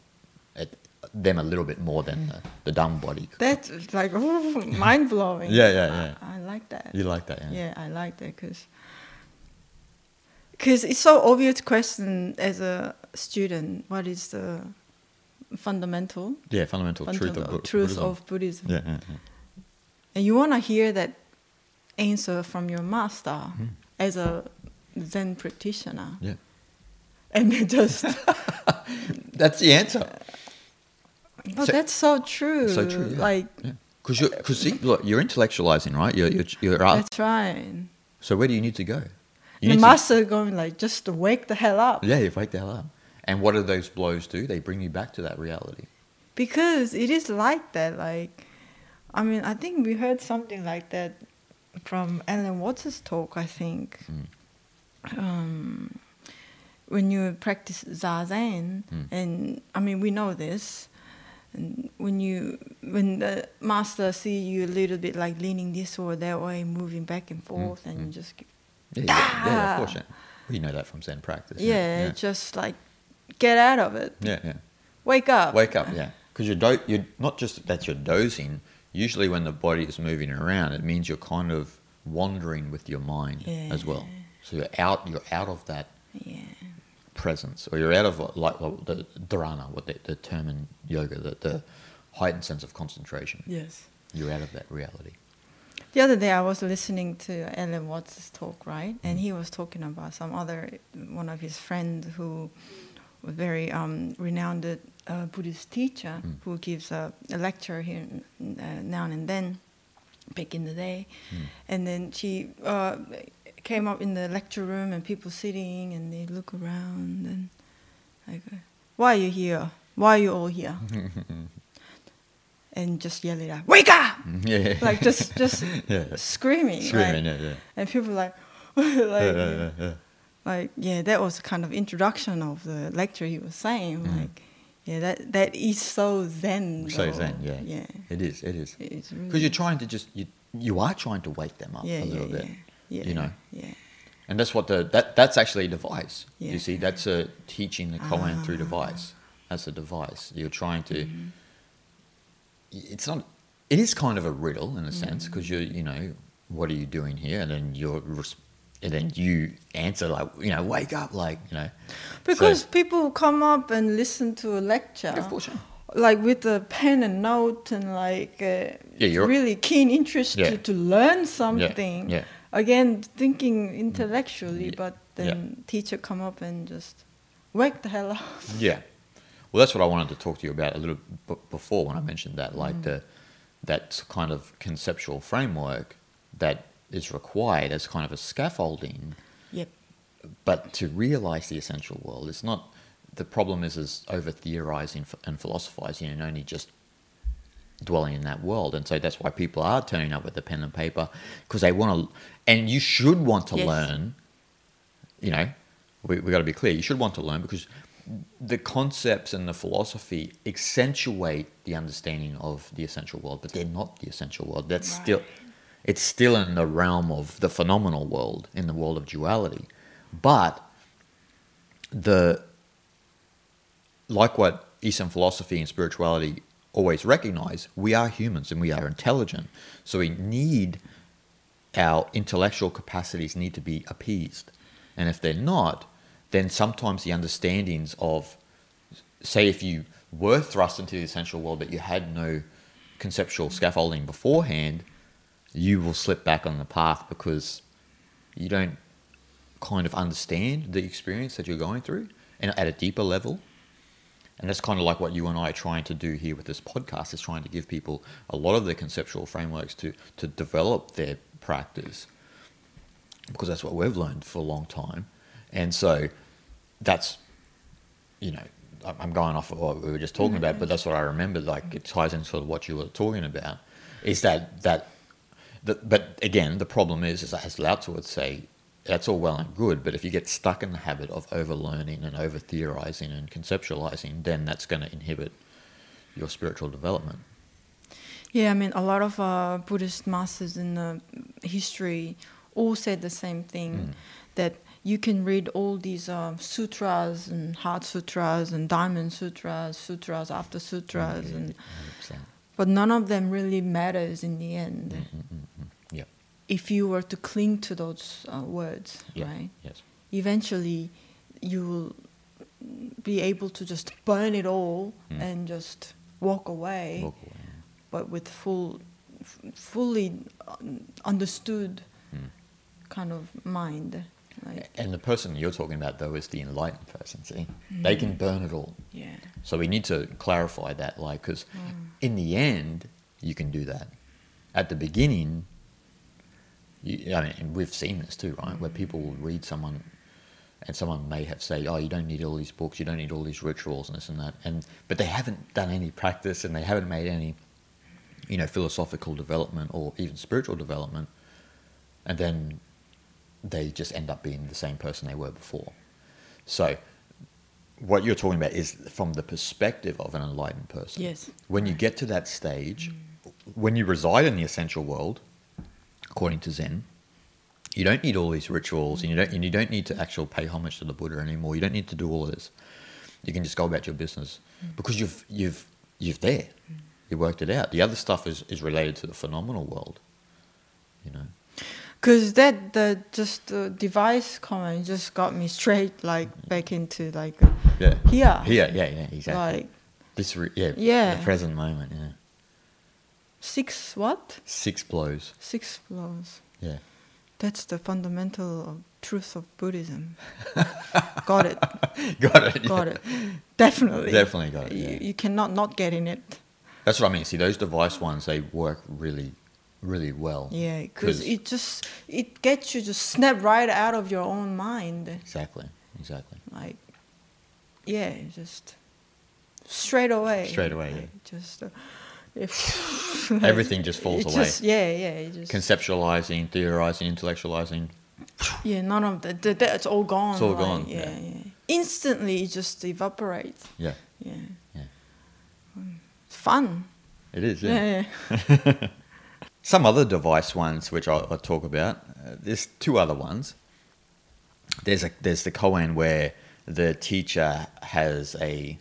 it, them a little bit more than the, the dharma body. That's like mind blowing. Yeah, yeah, yeah. I, I like that. You like that, yeah? Yeah, I like that because because it's so obvious question as a student. What is the fundamental, Yeah, fundamental, truth of, truth Buddhism. of Buddhism? Yeah, yeah, yeah. And you want to hear that answer from your master Mm-hmm. as a Zen practitioner, yeah. and then just. That's the answer. But So- that's so true. So true, yeah. Like Because you, cause see, look, you're intellectualizing, right? You're, you're, you're out. that's right. So where do you need to go? You the master going like just to wake the hell up yeah, you wake the hell up. And what do those blows do? They bring you back to that reality. because it is like that. Like, I mean, I think we heard something like that from Alan Watts' talk. I think Mm. um, when you practice zazen, Mm. and I mean, we know this. And when you when the master see you a little bit like leaning this or that way, moving back and forth, and you mm. just Yeah, yeah, yeah, Ah! of course. Yeah. We know that from Zen practice. yeah, yeah, just like get out of it, yeah. yeah. wake up. Wake up, yeah. Because you're, do- you're not just that you're dozing. Usually, when the body is moving around, it means you're kind of wandering with your mind as well. So you're out. You're out of that Yeah. presence, or you're out of what- like what the dharana, what the, the term in yoga, the, the heightened sense of concentration. Yes. You're out of that reality. The other day I was listening to Alan Watts' talk, right? And he was talking about some other one of his friends who was very um, renowned uh, Buddhist teacher Mm. who gives a, a lecture here uh, now and then, back in the day. Mm. And then she uh, came up in the lecture room and people sitting and they look around and like, why are you here? Why are you all here? and just yell it out, wake up! yeah. like just just Yeah. screaming, Screaming, right? yeah, yeah. and people like like yeah, yeah, yeah. like yeah that was kind of introduction of the lecture he was saying Mm. like yeah that that is so zen So though. zen, yeah. yeah It is, it is. it's really Because you're trying to just, you, you are trying to wake them up yeah a little yeah, bit. yeah you know. yeah And that's what the, that, that's actually a device. You see, that's a teaching the koan through Ah. device. That's a device. You're trying to, Mm-hmm. it's not, it is kind of a riddle in a sense Mm-hmm. because you're, you know, what are you doing here? And then you're, and then you answer like, you know, wake up, like, you know. because So- people come up and listen to a lecture Yeah, of course, yeah. like with a pen and note and like uh, Yeah, you're- really keen interest Yeah. to, to learn something yeah. again thinking intellectually Yeah, but yeah. then teacher come up and just wake the hell up Yeah. Well, that's what I wanted to talk to you about a little b- before when I mentioned that, like the that kind of conceptual framework that is required as kind of a scaffolding. Yep. But to realize the essential world, it's not. The problem is is over theorizing and philosophizing and only just dwelling in that world, and so that's why people are turning up with a pen and paper because they want to. And you should want to Yes. learn. You know, we we got to be clear. You should want to learn because the concepts and the philosophy accentuate the understanding of the essential world, but they're not the essential world. That's Right. still it's still in the realm of the phenomenal world, in the world of duality. But the like what Eastern philosophy and spirituality always recognize, we are humans and we are intelligent. So we need our intellectual capacities need to be appeased. And if they're not, then sometimes the understandings of say if you were thrust into the essential world but you had no conceptual scaffolding beforehand, you will slip back on the path because you don't kind of understand the experience that you're going through and at a deeper level. And that's kind of like what you and I are trying to do here with this podcast is trying to give people a lot of the conceptual frameworks to, to develop their practice because that's what we've learned for a long time. And so that's, you know, I'm going off of what we were just talking about, but that's what I remember. Like it ties into sort of what you were talking about is that, that, the, but again, the problem is, as Lao Tzu would say, that's all well and good, but if you get stuck in the habit of over learning and over theorizing and conceptualizing, then that's going to inhibit your spiritual development. Yeah, I mean, a lot of uh, Buddhist masters in the history all said the same thing Mm. that you can read all these uh, sutras and heart sutras and diamond sutras, sutras after sutras, and 100%. But none of them really matters in the end Yep. if you were to cling to those uh, words, Yeah. right? Yes. Eventually, you will be able to just burn it all Mm. and just walk away. Walk away. but with full, f- fully understood Mm. kind of mind. Like, And the person you're talking about, though, is the enlightened person. See, they can mm. burn it all. yeah, So we need to clarify that, like, because mm. in the end, you can do that. At the beginning, you, I mean, and we've seen this too, right? Where mm. people will read someone, and someone may have said, "Oh, you don't need all these books, you don't need all these rituals and this and that," and but they haven't done any practice and they haven't made any, you know, philosophical development or even spiritual development, and then they just end up being the same person they were before. So, what you're talking about is from the perspective of an enlightened person. Yes. When you get to that stage, when you reside in the essential world, according to Zen, you don't need all these rituals, and you don't and you don't need to actually pay homage to the Buddha anymore. You don't need to do all of this. You can just go about your business because you've you've you've there. You worked it out. The other stuff is, is related to the phenomenal world. You know. Because that the just the device comment just got me straight like mm-hmm. back into like Yeah. here, Here, yeah, yeah, exactly. like this, re- yeah, Yeah. the present moment, yeah. six what Six blows, six flows. yeah. That's the fundamental of truth of Buddhism. got it, got it. got yeah. it, definitely, Definitely got it. You, Yeah. you cannot not get in it. That's what I mean. See, those device ones, they work really, really well. Yeah, because it just it gets you to snap right out of your own mind. Exactly, exactly. Like, yeah, just straight away. Straight away, yeah. Just uh, if Everything just falls away. Just, yeah, yeah, just Conceptualizing, theorizing, intellectualizing. yeah. None of that. that that's all gone. It's all like, gone, Yeah, yeah. yeah. Instantly, it just evaporates. Yeah, Yeah. Yeah. It's fun. it is. Yeah. Yeah. yeah. Some other device ones, which I'll, I'll talk about. Uh, there's two other ones. There's a there's the koan where the teacher has a,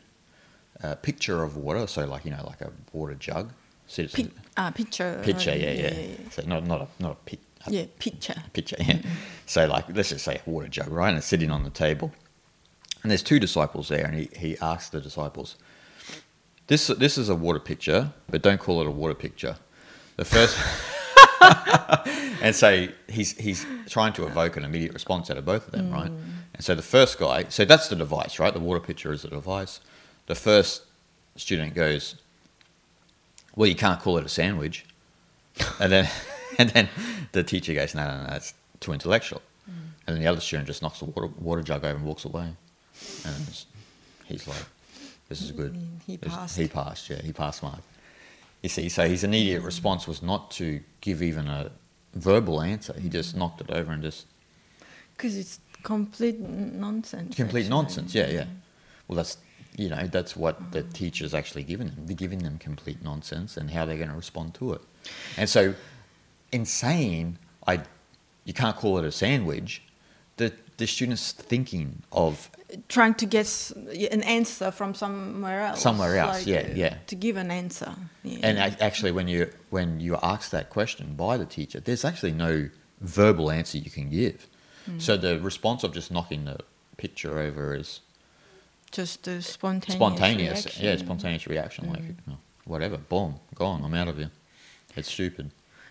a picture of water, so like you know like a water jug. So Pi- ah, picture. Pitcher, uh, yeah, yeah. So not not a not a pit. A Yeah, picture. pitcher, yeah. So like let's just say a water jug, right? And it's sitting on the table. And there's two disciples there, and he, he asks the disciples, This this is a water picture, but don't call it a water picture. The first and so he's he's trying to evoke an immediate response out of both of them, mm. right? And so the first guy, so that's the device, right? The water pitcher is the device. The first student goes, Well, you can't call it a sandwich. And then and then the teacher goes, no, no, no, that's too intellectual. Mm. And then the other student just knocks the water, water jug over and walks away. And he's like, this is good. He passed. He passed, yeah, he passed mark. You see, so his immediate response was not to give even a verbal answer. He just knocked it over and just Because it's complete nonsense. complete actually. nonsense. Yeah, yeah. Well, that's you know that's what oh. the teacher's actually giving them. They're giving them complete nonsense and how they're going to respond to it. And so, in saying I, you can't call it a sandwich. The the students thinking of Trying to get an answer from somewhere else. Somewhere else, like, yeah, yeah. To give an answer. Yeah. And actually, when you when you ask that question by the teacher, there's actually no verbal answer you can give. Hmm. So the response of just knocking the picture over is just a spontaneous. spontaneous. reaction. Yeah, spontaneous reaction. Like hmm. oh, whatever, boom, gone. I'm out of here. It's stupid.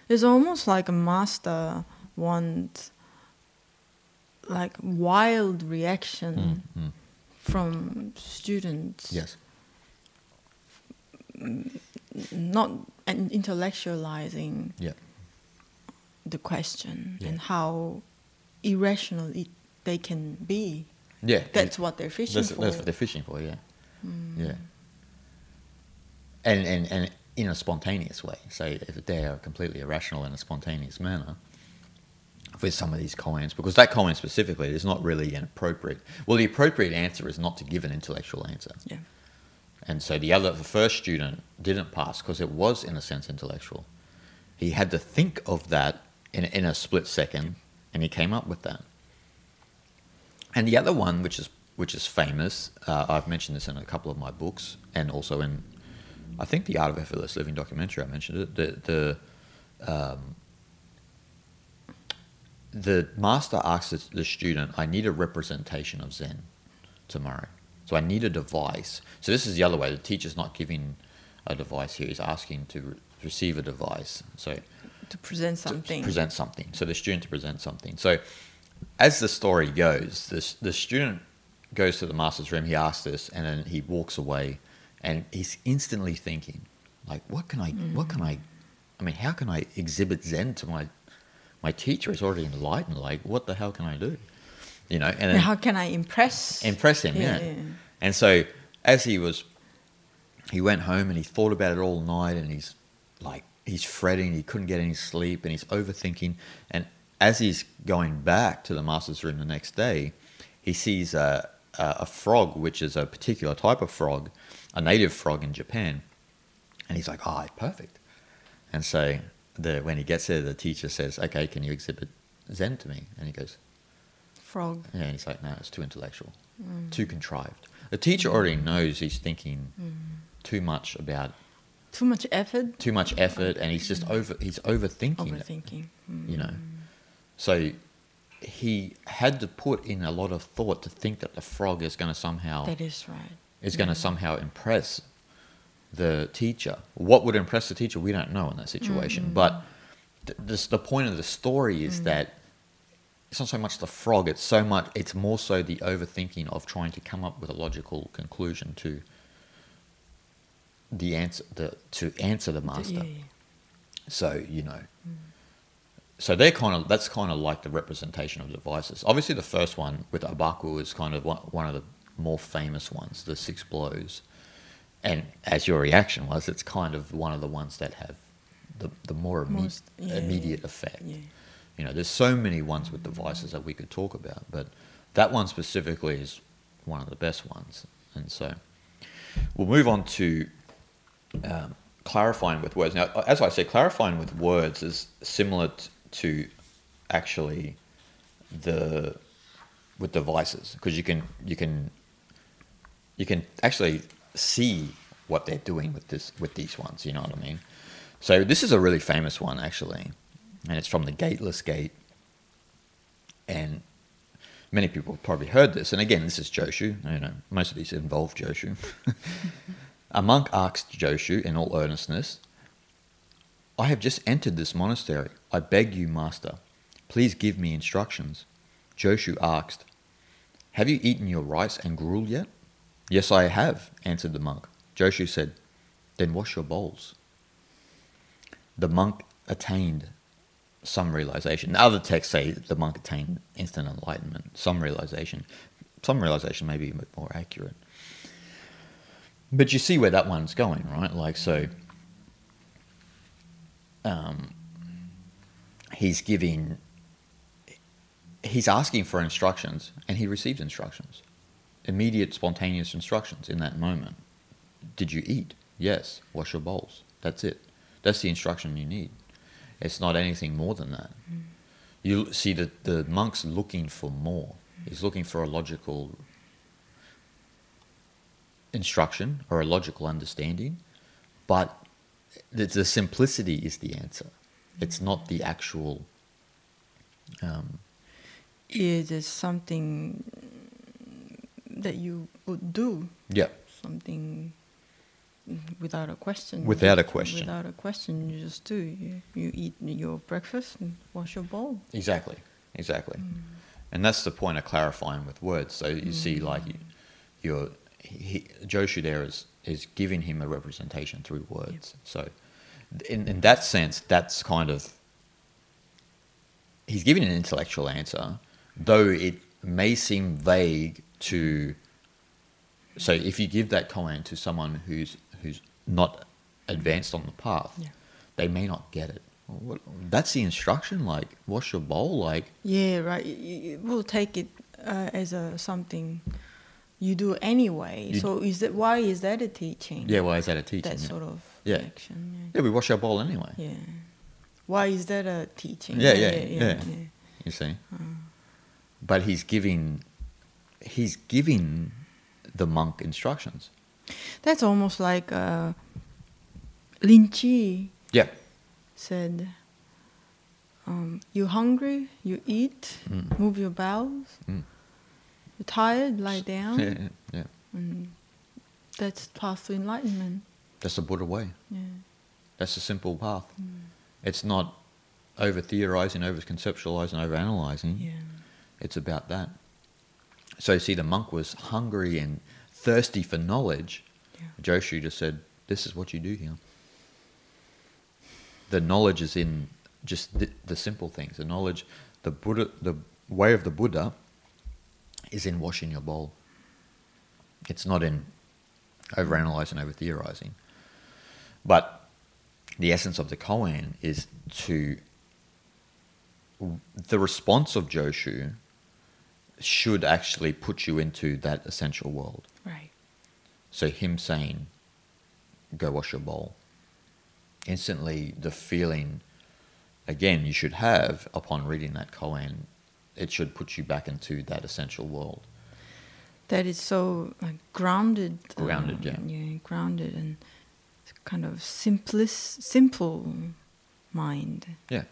It's almost like a master want like wild reaction Mm, mm. from students. Yes. Not and intellectualizing Yeah. the question Yeah. and how irrational it, they can be. Yeah. That's what they're fishing that's, for. that's what they're fishing for. Yeah. Mm. Yeah. And and and in a spontaneous way. So if they are completely irrational in a spontaneous manner. With some of these comments, because that comment specifically is not really an appropriate. Well, the appropriate answer is not to give an intellectual answer. Yeah. And so the other, the first student didn't pass because it was, in a sense, intellectual. He had to think of that in, in a split second, and he came up with that. And the other one, which is which is famous, uh, I've mentioned this in a couple of my books, and also in, I think the Art of Effortless Living documentary. I mentioned it. The the um, the master asks the- the student, "I need a representation of Zen tomorrow." So I need a device. So this is the other way. The teacher's not giving a device here. He's asking to re- receive a device. So To present to something. present something. So the student to present something. So as the story goes, this the student goes to the master's room. He asks this, and then he walks away, and he's instantly thinking, like, what can I? What can I? I mean, how can I exhibit Zen to my my teacher? Is already enlightened. Like, what the hell can I do? You know, and then how can I impress? impress him. Yeah, Yeah. And so as he was, he went home and he thought about it all night, and he's like he's fretting. He couldn't get any sleep, and he's overthinking. And as he's going back to the master's room the next day, he sees a a, a frog, which is a particular type of frog, a native frog in Japan, and he's like, "Oh, perfect." And so the when he gets there, the teacher says, "Okay, can you exhibit Zen to me?" And he goes, Frog. yeah, and he's like, no, it's too intellectual, mm. too contrived. The teacher already knows he's thinking mm. too much about Too much effort. too much effort, and he's just over he's overthinking. Overthinking. Mm. You know, mm. so he had to put in a lot of thought to think that the frog is going to somehow That is right. is going to somehow impress the teacher. What would impress the teacher, we don't know in that situation. Mm-hmm. But th- this, the point of the story is mm. that it's not so much the frog; it's so much it's more so the overthinking of trying to come up with a logical conclusion to the answer, the to answer the master. Yeah, yeah. So you know, mm. so they're kind of that's kind of like the representation of devices. Obviously, the first one with Obaku is kind of one, one of the more famous ones, the six blows. And as your reaction was, it's kind of one of the ones that have the the more imme- Most- yeah, immediate effect. Yeah. You know, there's so many ones with devices that we could talk about, but that one specifically is one of the best ones. And so we'll move on to um, clarifying with words. Now, as I say, clarifying with words is similar t- to actually the with devices because you can you can you can actually see what they're doing with this with these ones. You know what I mean? So this is a really famous one actually, and it's from the Gateless Gate, and many people have probably heard this. And again, this is Joshu. You know, most of these involve Joshu. a monk asked Joshu in all earnestness, "I have just entered this monastery. I beg you, master, please give me instructions." Joshu asked, "Have you eaten your rice and gruel yet?" "Yes, I have," answered the monk. Joshu said, "Then wash your bowls." The monk attained some realization. Other texts say the monk attained instant enlightenment, some realization. Some realization may be more accurate. But you see where that one's going, right? Like, so um, he's giving, he's asking for instructions and he receives instructions. Immediate, spontaneous instructions in that moment. Did you eat? Yes. Wash your bowls. That's it. That's the instruction you need. It's not anything more than that. Mm. You see that the monk's looking for more. He's looking for a logical instruction or a logical understanding, but the, the simplicity is the answer. It's not the actual. Um, it is something that you would do. Yeah. Something without a question. Without a question. Without a question, you just do. You, you eat your breakfast and wash your bowl. Exactly, exactly. Mm. And that's the point of clarifying with words. So you mm. see, like, you, you're, he, Joshu there is, is giving him a representation through words. Yep. So in, in that sense, that's kind of, he's giving an intellectual answer, though it may seem vague to so if you give that koan to someone who's who's not advanced on the path, yeah. they may not get it. What, that's the instruction. Like wash your bowl. Like yeah, right. We'll take it uh, as a something you do anyway. You, so is that why is that a teaching? Yeah, why is that a teaching? That yeah. sort of yeah. action. Yeah. yeah, we wash our bowl anyway. Yeah. Why is that a teaching? Yeah, yeah, yeah. yeah. You see, uh. but he's giving, he's giving the monk instructions. That's almost like uh, Lin Chi yeah. said, um, you hungry, you eat, mm. move your bowels. Mm. You're tired, lie down. Yeah, yeah. And that's path to enlightenment. That's the Buddha way. Yeah. That's the simple path. Mm. It's not over theorizing, over conceptualizing, over analyzing. Yeah. It's about that. So you see, the monk was hungry and thirsty for knowledge. Yeah. Joshu just said, "This is what you do here." The knowledge is in just the, the simple things. The knowledge, the Buddha, the way of the Buddha, is in washing your bowl. It's not in overanalyzing, over theorizing. But the essence of the koan is to the response of Joshu should actually put you into that essential world. Right. So him saying, "Go wash your bowl," instantly the feeling, again, you should have upon reading that koan, it should put you back into that essential world. That is so uh, grounded. Grounded, yeah. Yeah, grounded and kind of simplest, simple mind. Yeah,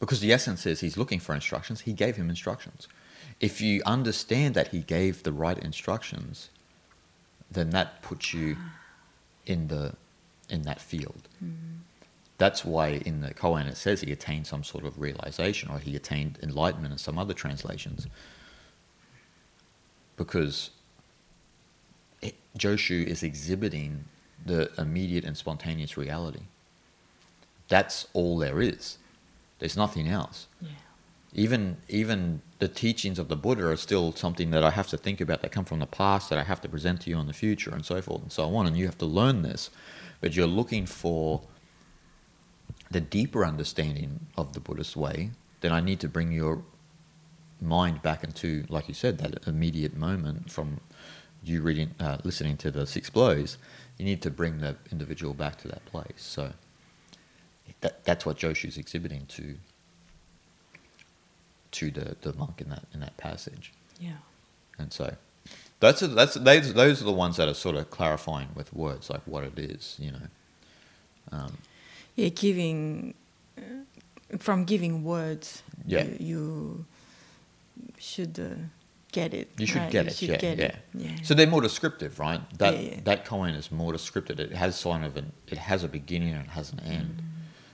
because the essence is he's looking for instructions. He gave him instructions if you understand that he gave the right instructions, then that puts you in the in that field. Mm. That's why in the Koan it says he attained some sort of realization or he attained enlightenment in some other translations. Because it, Joshu is exhibiting the immediate and spontaneous reality. That's all there is. There's nothing else. Yeah even even the teachings of the Buddha are still something that I have to think about that come from the past that I have to present to you in the future and so forth and so on and you have to learn this. But you're looking for the deeper understanding of the Buddhist way then I need to bring your mind back into like you said that immediate moment from you reading uh, listening to the six blows. You need to bring the individual back to that place. So that, that's what Joshu's exhibiting to to the, the monk in that in that passage. Yeah. And so that's a, that's those those are the ones that are sort of clarifying with words like what it is, you know. Um, yeah, giving uh, from giving words. Yeah. You, you should. Uh, get it. You should right? get you it. Should yeah, get yeah. It. yeah. So they're more descriptive, right? That yeah, yeah. that koan is more descriptive. It has sign of an. It has a beginning and it has an end, mm.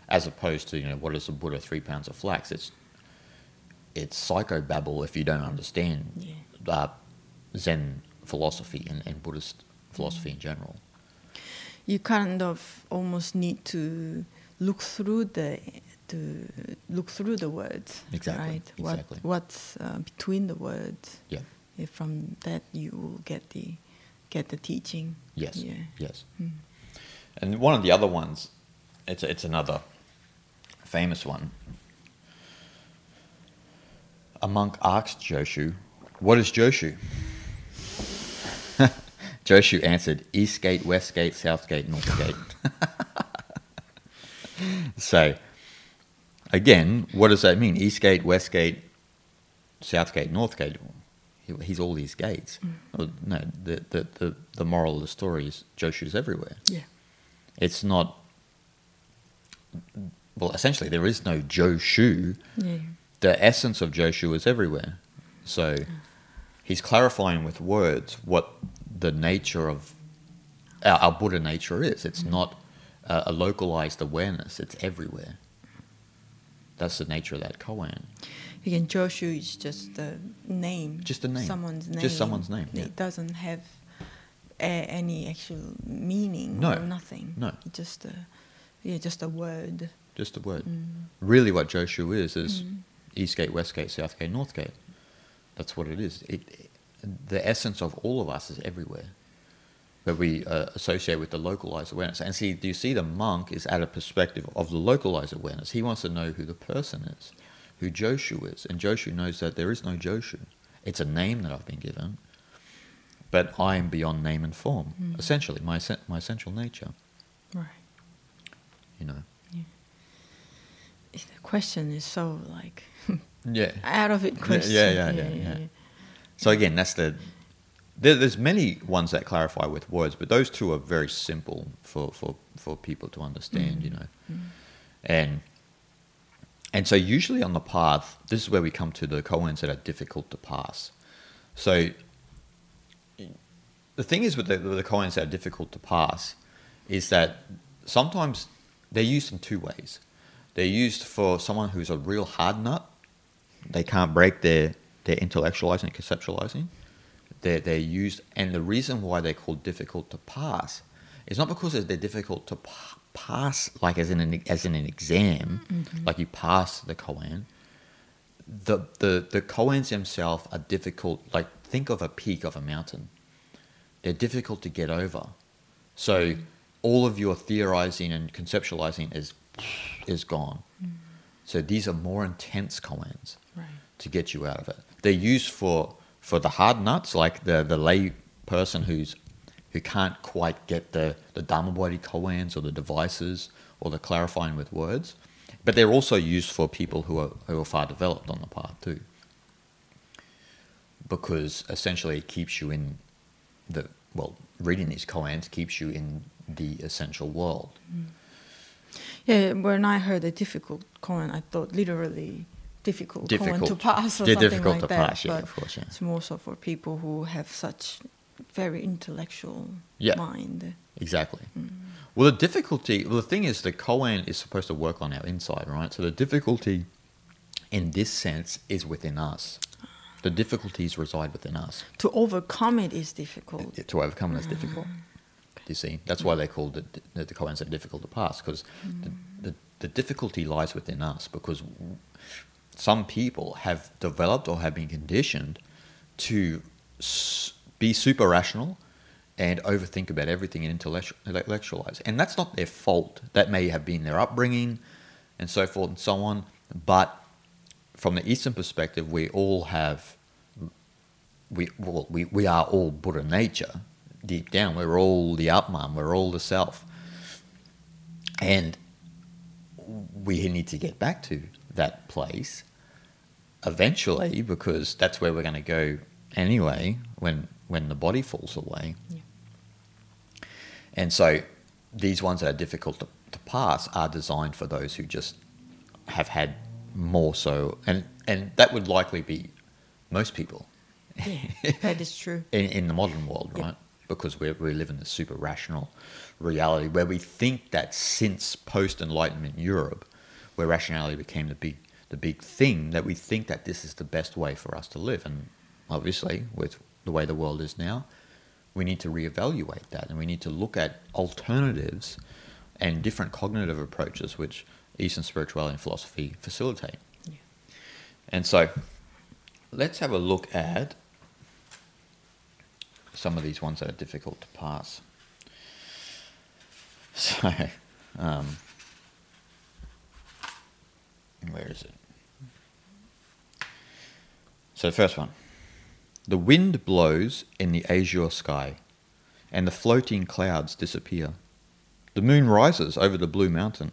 as opposed to you know what is the Buddha three pounds of flax. It's it's psychobabble if you don't understand yeah. uh, Zen philosophy and, and Buddhist philosophy in general. You kind of almost need to look through the to look through the words. Exactly, Right. exactly. What what's uh, between the words? Yeah. If from that you will get the get the teaching. Yes. Yeah. Yes. Mm. And one of the other ones, it's it's another famous one. A monk asked Joshu, "What is Joshu?" Joshu answered, "East gate, west gate, south gate, north gate." so, again, what does that mean? East gate, west gate, south gate, north gate. He- He's all these gates. Mm. Well, no, the, the, the, the moral of the story is Joshu's everywhere. Yeah. It's not. Well, essentially, there is no Joshu. Yeah. The essence of Joshu is everywhere. So he's clarifying with words what the nature of our, our Buddha nature is. It's not a, a localized awareness, it's everywhere. That's the nature of that koan. Again, Joshu is just a name. Just a name. Someone's name. Just someone's name, yeah. It doesn't have a, any actual meaning No, or nothing. no. Just a, yeah, just a word. Just a word. Mm. Really, what Joshu is is East Gate, West Gate, South Gate, North Gate. That's what it is. It, the essence of all of us is everywhere, but we uh, associate with the localized awareness. And see, do you see the monk is at a perspective of the localized awareness? He wants to know who the person is, who Joshu is, and Joshu knows that there is no Joshu. It's a name that I've been given, but I am beyond name and form. Mm. Essentially, my my essential nature. Right. You know. The question is so like Yeah. out of it question. yeah, yeah, yeah, yeah. So again, that's the. There, there's many ones that clarify with words, but those two are very simple for, for, for people to understand, you mm. know. Mm. And and so usually on the path, this is where we come to the koans that are difficult to pass. So the thing is with the, the koans that are difficult to pass is that sometimes they're used in two ways. They're used for someone who's a real hard nut. They can't break their, their intellectualizing and conceptualizing. They're, they're used, and the reason why they're called difficult to pass is not because they're difficult to pa- pass, like as in an, as in an exam, mm-hmm. like you pass the koan. The, the, the koans themselves are difficult, like think of a peak of a mountain. They're difficult to get over. So mm-hmm. all of your theorizing and conceptualizing is is gone. Mm-hmm. So these are more intense koans Right. to get you out of it. They're used for for the hard nuts, like the the lay person who's who can't quite get the the dharma body koans or the devices or the clarifying with words. But they're also used for people who are who are far developed on the path too. Because essentially it keeps you in the well, reading these koans keeps you in the essential world. Mm. Yeah, when I heard a difficult koan, I thought literally difficult, koan to pass or Yeah, something difficult like to that. pass, yeah, but of course, yeah. it's more so for people who have such very intellectual Yeah. mind. Exactly. Mm. Well, the difficulty, well, the thing is, the koan is supposed to work on our inside, right? So the difficulty in this sense is within us. The difficulties reside within us. To overcome it is difficult. To overcome it is mm. difficult. Do you see, that's why they call the, the, the koans are difficult to pass, because the, mm. the, the difficulty lies within us, because some people have developed or have been conditioned to be super rational and overthink about everything and intellectualize. And that's not their fault. That may have been their upbringing and so forth and so on. But from the Eastern perspective, we all have, we, well, we, we are all Buddha nature. Deep down, we're all the Atman, we're all the self. And we need to get back to that place eventually because that's where we're going to go anyway when when the body falls away. Yeah. And so these ones that are difficult to, to pass are designed for those who just have had more so and and that would likely be most people Yeah, that is true. in, in the modern world, right? Because we we live in this super rational reality where we think that since post Enlightenment Europe, where rationality became the big the big thing, that we think that this is the best way for us to live, and obviously with the way the world is now, we need to reevaluate that, and we need to look at alternatives and different cognitive approaches, which Eastern spirituality and philosophy facilitate. And so, let's have a look at some of these ones that are difficult to pass. So, um, where is it? So, the first one the wind blows in the azure sky, and the floating clouds disappear. The moon rises over the blue mountain,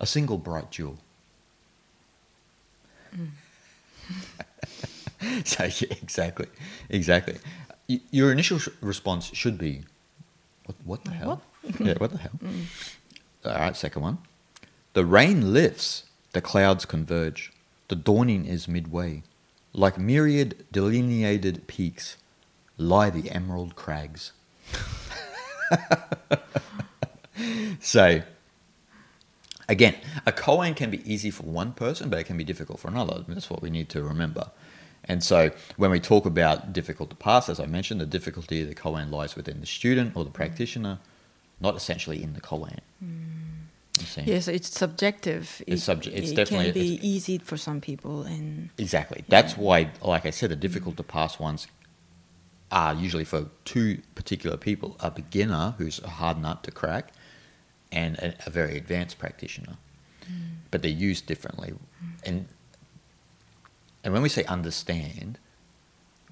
a single bright jewel. Mm. so, yeah, exactly, exactly. Y- Your initial sh- response should be, "What, what the hell? yeah, what the hell?" Mm. All right, second one. The rain lifts, the clouds converge. The dawning is midway. Like myriad delineated peaks lie the emerald crags. so, again, a koan can be easy for one person, but it can be difficult for another. That's what we need to remember. And so, when we talk about difficult to pass, as I mentioned, the difficulty of the koan lies within the student or the practitioner, not essentially in the koan. See? Yes, it's subjective. It's it, subject- it's it definitely- can be it's- easy for some people, and Exactly. That's why, like I said, the difficult to pass ones are usually for two particular people: a beginner who's a hard nut to crack, and a, a very advanced practitioner. Mm. But they're used differently, mm. and and when we say understand,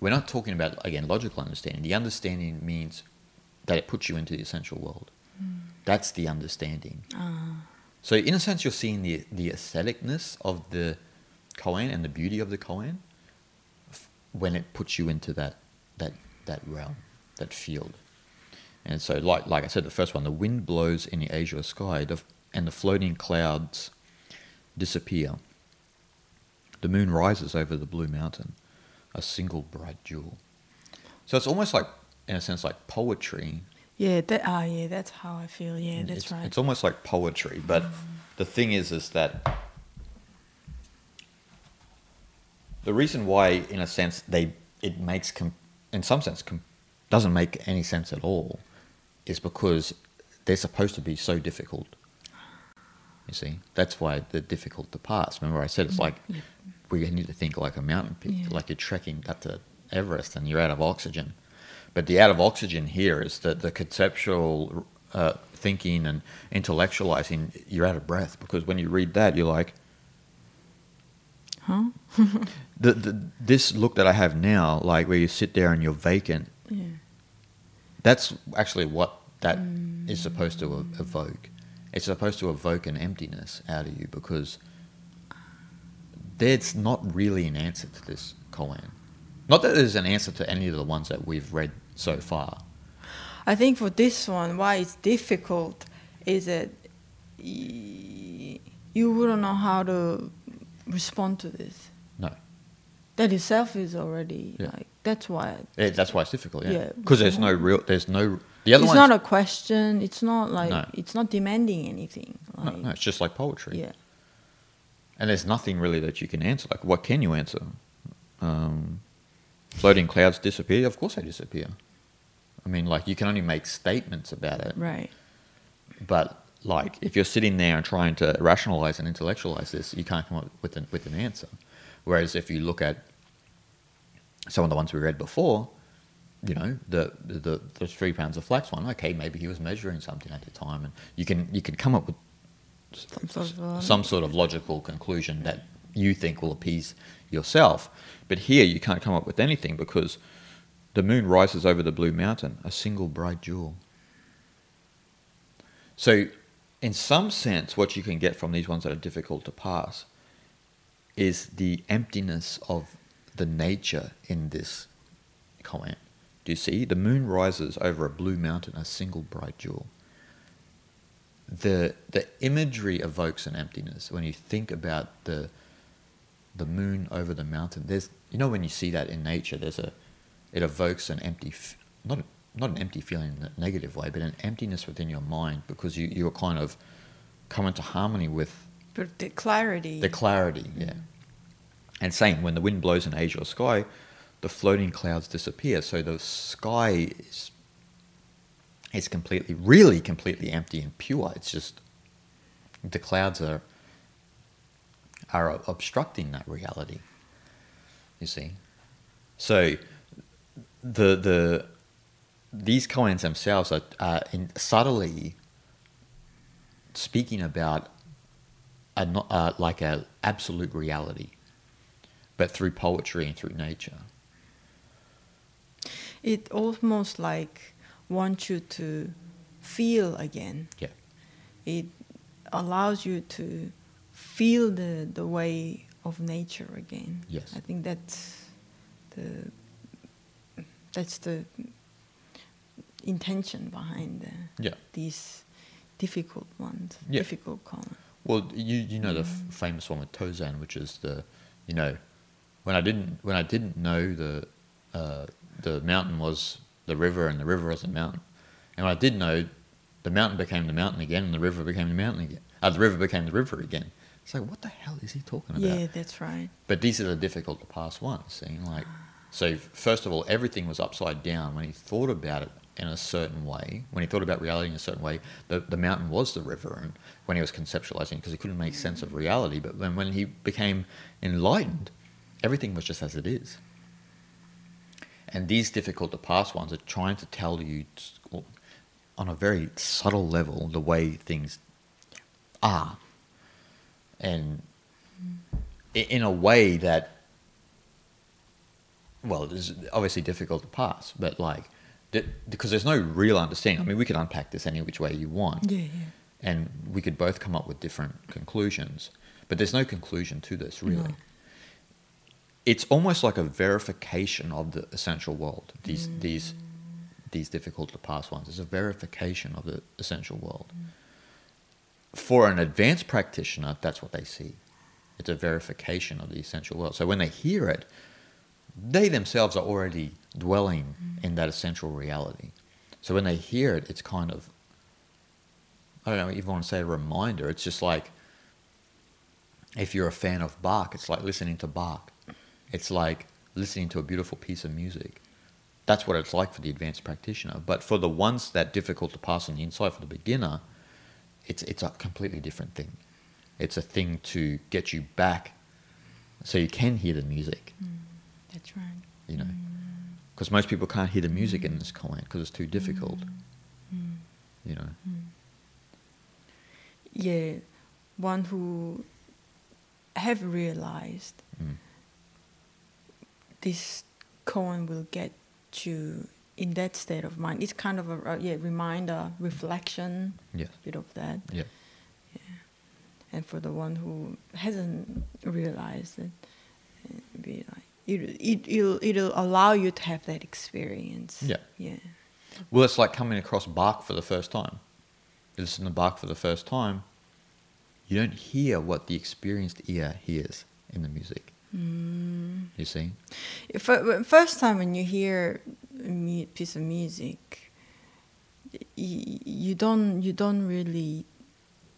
we're not talking about again logical understanding. The understanding means that it puts you into the essential world. That's the understanding. Ah. So in a sense, you're seeing the the aestheticness of the koan and the beauty of the koan when it puts you into that that that realm, that field. And so, like like I said, the first one, the wind blows in the azure sky, the, and the floating clouds disappear. The moon rises over the blue mountain, a single bright jewel. So it's almost like, in a sense, like poetry yeah, that ah, yeah, that's how I feel. Yeah, that's it's, right. It's almost like poetry, but the thing is, is that the reason why, in a sense, they it makes com- in some sense com- doesn't make any sense at all, is because they're supposed to be so difficult. You see, that's why they're difficult to pass. Remember, I said it's like we need to think like a mountain peak, Yeah. like you're trekking up to Everest and you're out of oxygen. But the out of oxygen here is that the conceptual uh, thinking and intellectualizing, you're out of breath because when you read that, you're like, huh? the, the, this look that I have now, like where you sit there and you're vacant, Yeah. that's actually what that is supposed to evoke. It's supposed to evoke an emptiness out of you because there's not really an answer to this koan. Not that there's an answer to any of the ones that we've read so far. I think for this one, why it's difficult is that you wouldn't know how to respond to this. No. That itself is already Yeah. like that's why Yeah, that's why it's difficult, yeah. Yeah. Because there's no real, there's no, the other one it's not a question. It's not like No. it's not demanding anything. no, no, it's just like poetry. yeah, And there's nothing really that you can answer. Like, what can you answer? Um, floating clouds disappear? Of course they disappear. I mean, like, you can only make statements about it. right. But, like, if you're sitting there and trying to rationalize and intellectualize this, you can't come up with an, with an answer. Whereas if you look at some of the ones we read before, you know, the, the, the three pounds of flax one, okay, maybe he was measuring something at the time. And you can, you can come up with Some sort of, um, some sort of logical conclusion that you think will appease yourself. But here you can't come up with anything because the moon rises over the blue mountain, a single bright jewel. So, in some sense, what you can get from these ones that are difficult to pass is the emptiness of the nature in this comment. Do you see? The moon rises over a blue mountain, a single bright jewel the the imagery evokes an emptiness when you think about the the moon over the mountain there's you know when you see that in nature there's a it evokes an empty f- not not an empty feeling in a negative way but an emptiness within your mind because you you're kind of come into harmony with but the clarity. the clarity yeah mm-hmm. and same when the wind blows in azure sky the floating clouds disappear so the sky is it's completely really completely empty and pure it's just the clouds are are obstructing that reality. You see, so the the these koans themselves are, are in subtly speaking about a, not- uh, like a absolute reality, but through poetry and through nature. It almost like wants you to feel again. Yeah. It allows you to feel the, the way of nature again. Yes. I think that's the that's the intention behind the, Yeah. these difficult ones, Yeah. difficult koans. Well, you you know the f- famous one with Tozan, which is the, you know, when I didn't when I didn't know the, uh, the mountain was the river and the river was the mountain, and when I did know, the mountain became the mountain again and the river became the mountain again. Uh, the river became the river again. It's like what the hell is he talking about? Yeah, that's right. But these are the difficult to pass ones. See, like, so first of all, everything was upside down when he thought about it in a certain way. When he thought about reality in a certain way, the, the mountain was the river, and when he was conceptualizing, because he couldn't make sense of reality. But when when he became enlightened, everything was just as it is. And these difficult to pass ones are trying to tell you, on a very subtle level, the way things are, and in a way that well, it's obviously difficult to pass, but like, because there's no real understanding. I mean, we could unpack this any which way you want, Yeah, yeah. and we could both come up with different conclusions, but there's no conclusion to this, really. No. It's almost like a verification of the essential world. These mm. these these difficult to pass ones. It's a verification of the essential world. Mm. For an advanced practitioner, that's what they see. It's a verification of the essential world. So when they hear it, they themselves are already dwelling in that essential reality. So when they hear it, it's kind of, I don't know if you want to say a reminder. It's just like, if you're a fan of Bach, it's like listening to Bach. It's like listening to a beautiful piece of music. That's what it's like for the advanced practitioner. But for the ones that difficult to pass on the inside, for the beginner, it's it's a completely different thing. It's a thing to get you back, so you can hear the music. Right. You know, because most people can't hear the music in this koan because it's too difficult. You know. Yeah, one who have realized Mm. this koan will get you in that state of mind. It's kind of a uh, yeah reminder, reflection, Yes. bit of that. Yeah. And for the one who hasn't realized it, it'd be like it, it it'll it'll allow you to have that experience. Yeah. Yeah. Well, it's like coming across Bach for the first time. You listen to Bach for the first time, you don't hear what the experienced ear hears in the music. Mm. You see? Uh, first time when you hear a piece of music, you don't you don't really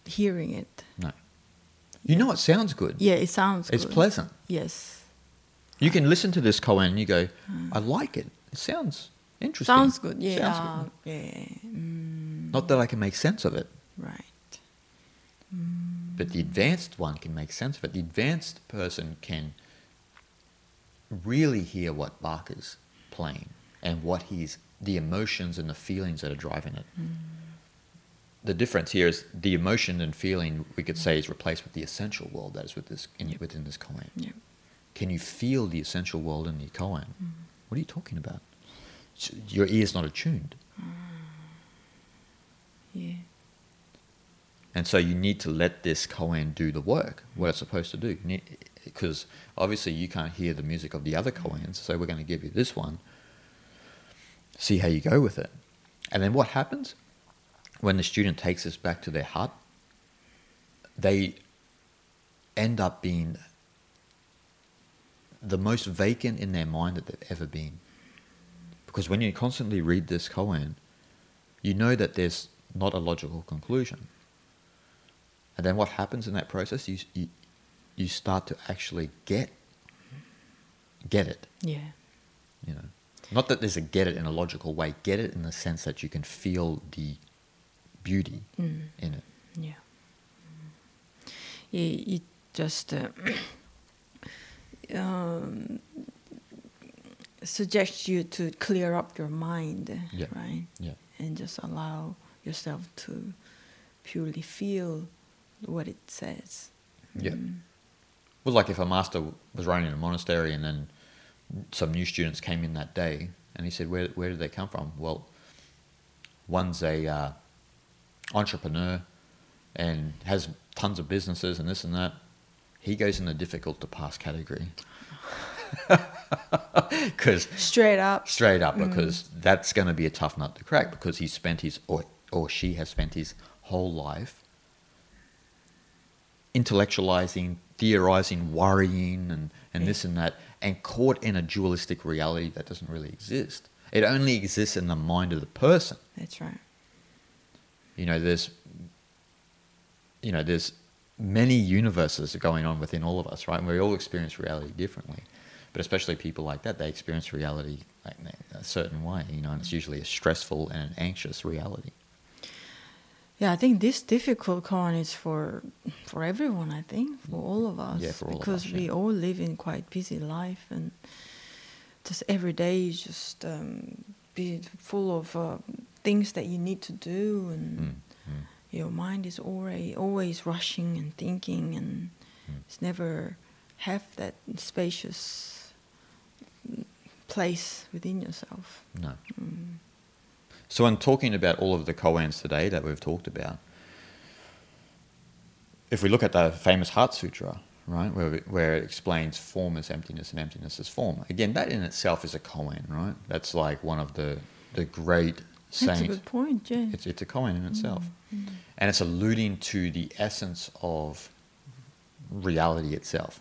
hearing it. No. You know it sounds good. Yeah, it sounds. Good. It's good. pleasant. Yes, You can listen to this koan and you go, I like it. It sounds interesting. sounds good. Yeah, Sounds good. yeah. Mm, Not that I can make sense of it, right. but the advanced one can make sense of it. The advanced person can really hear what Bach is playing and what he's the emotions and the feelings that are driving it. The difference here is the emotion and feeling we could say is replaced with the essential world that is with this in, Yep. within this koan. Yeah. Can you feel the essential world in the koan? Mm. What are you talking about? Your ear's not attuned. Mm. Yeah. And so you need to let this koan do the work, what it's supposed to do. Because obviously you can't hear the music of the other mm. koans, so we're going to give you this one. See how you go with it. And then what happens? When the student takes this back to their hut, they end up being the most vacant in their mind that they've ever been. Because when you constantly read this koan, you know that there's not a logical conclusion. And then what happens in that process? You, you, you start to actually get get it. Yeah. You know, not that there's a get it in a logical way. Get it in the sense that you can feel the beauty Mm. in it. Yeah. Mm. Yeah, it just uh, um, suggest you to clear up your mind, Yeah. right? Yeah. And just allow yourself to purely feel what it says. Yeah. Mm. Well, like if a master was running a monastery and then some new students came in that day and he said, where, where did they come from? Well, one's a uh, entrepreneur and has tons of businesses and this and that. He goes in the difficult to pass category. Because Straight up. straight up, mm. because that's going to be a tough nut to crack because he's spent his, or, or she has spent his whole life intellectualizing, theorizing, worrying, and, and this and that, and caught in a dualistic reality that doesn't really exist. It only exists in the mind of the person. That's right. You know, there's, you know, there's many universes are going on within all of us, right? And we all experience reality differently. But especially people like that, they experience reality like a certain way, you know, and it's usually a stressful and an anxious reality. Yeah, I think this difficult koan is for for everyone. I think for all of us. Yeah, for all of because us, we yeah. all live in quite busy life, and just every day is just um, be full of uh, things that you need to do, and mm. Your mind is always always rushing and thinking, and Mm. it's never have that spacious place within yourself. No. Mm. So, in talking about all of the koans today that we've talked about, if we look at the famous Heart Sutra, right, where, we- where it explains form is emptiness and emptiness is form, again, that in itself is a koan, right? That's like one of the, the great saints. That's a good point. Yeah. It's, it's a koan in itself. Mm. And it's alluding to the essence of reality itself.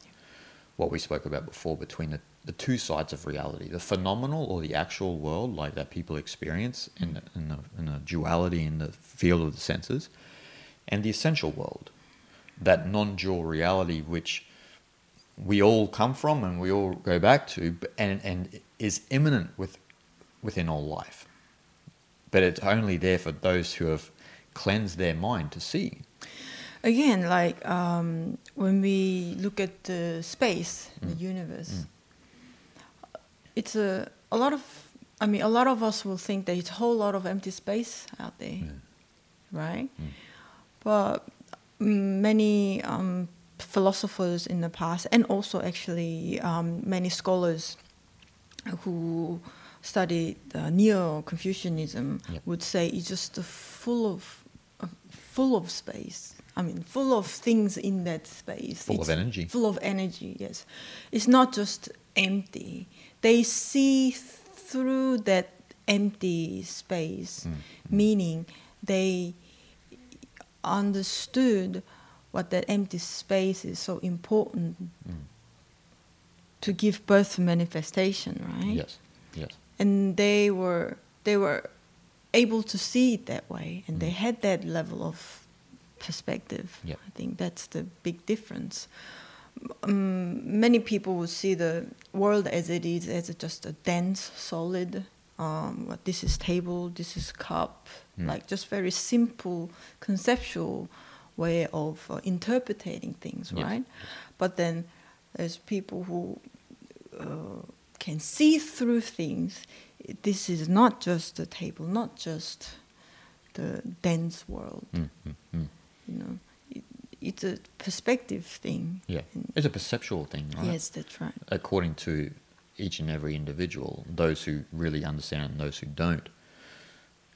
What we spoke about before between the, the two sides of reality the phenomenal or the actual world, like that people experience in the, in, the, in the duality in the field of the senses, and the essential world, that non dual reality which we all come from and we all go back to, and, and is immanent with, within all life. But it's only there for those who have cleansed their mind to see. again like um, when we look at the space the Mm. universe Mm. it's a, a lot of i mean a lot of us will think that it's a whole lot of empty space out there Yeah. right Mm. but many um, philosophers in the past and also actually um, many scholars who studied uh, neo-confucianism Yep. would say it's just full of full of space i mean full of things in that space Full of energy. full of energy yes it's not just empty they see through that empty space Mm, mm. meaning they understood what that empty space is so important Mm. to give birth to manifestation right Yes, yes. and they were they were able to see it that way and they Mm. had that level of perspective Yep. i think that's the big difference um, many people will see the world as it is as just a dense solid um, what this is table this is cup Mm. like just very simple conceptual way of uh, interpreting things Yes. right but then there's people who uh, can see through things. This is not just the table, not just the dense world. Mm, mm, mm. You know, it, it's a perspective thing. Yeah, And- it's a perceptual thing, right? Yes, that's right. According to each and every individual, those who really understand and those who don't.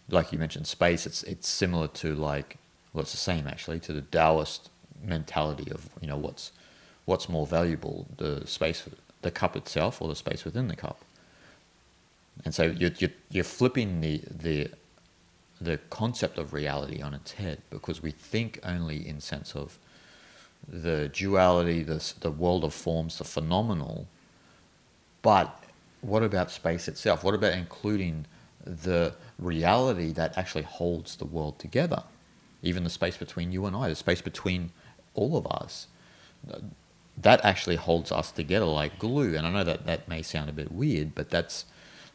Like you mentioned, space. It's it's similar to like well, it's the same actually to the Taoist mentality of you know what's what's more valuable, the space, the cup itself, or the space within the cup. And so you're you're, you're flipping the the the concept of reality on its head because we think only in sense of the duality, the, the world of forms, the phenomenal. But what about space itself? What about including the reality that actually holds the world together? Even the space between you and I, the space between all of us. That actually holds us together like glue. And I know that that may sound a bit weird, but that's,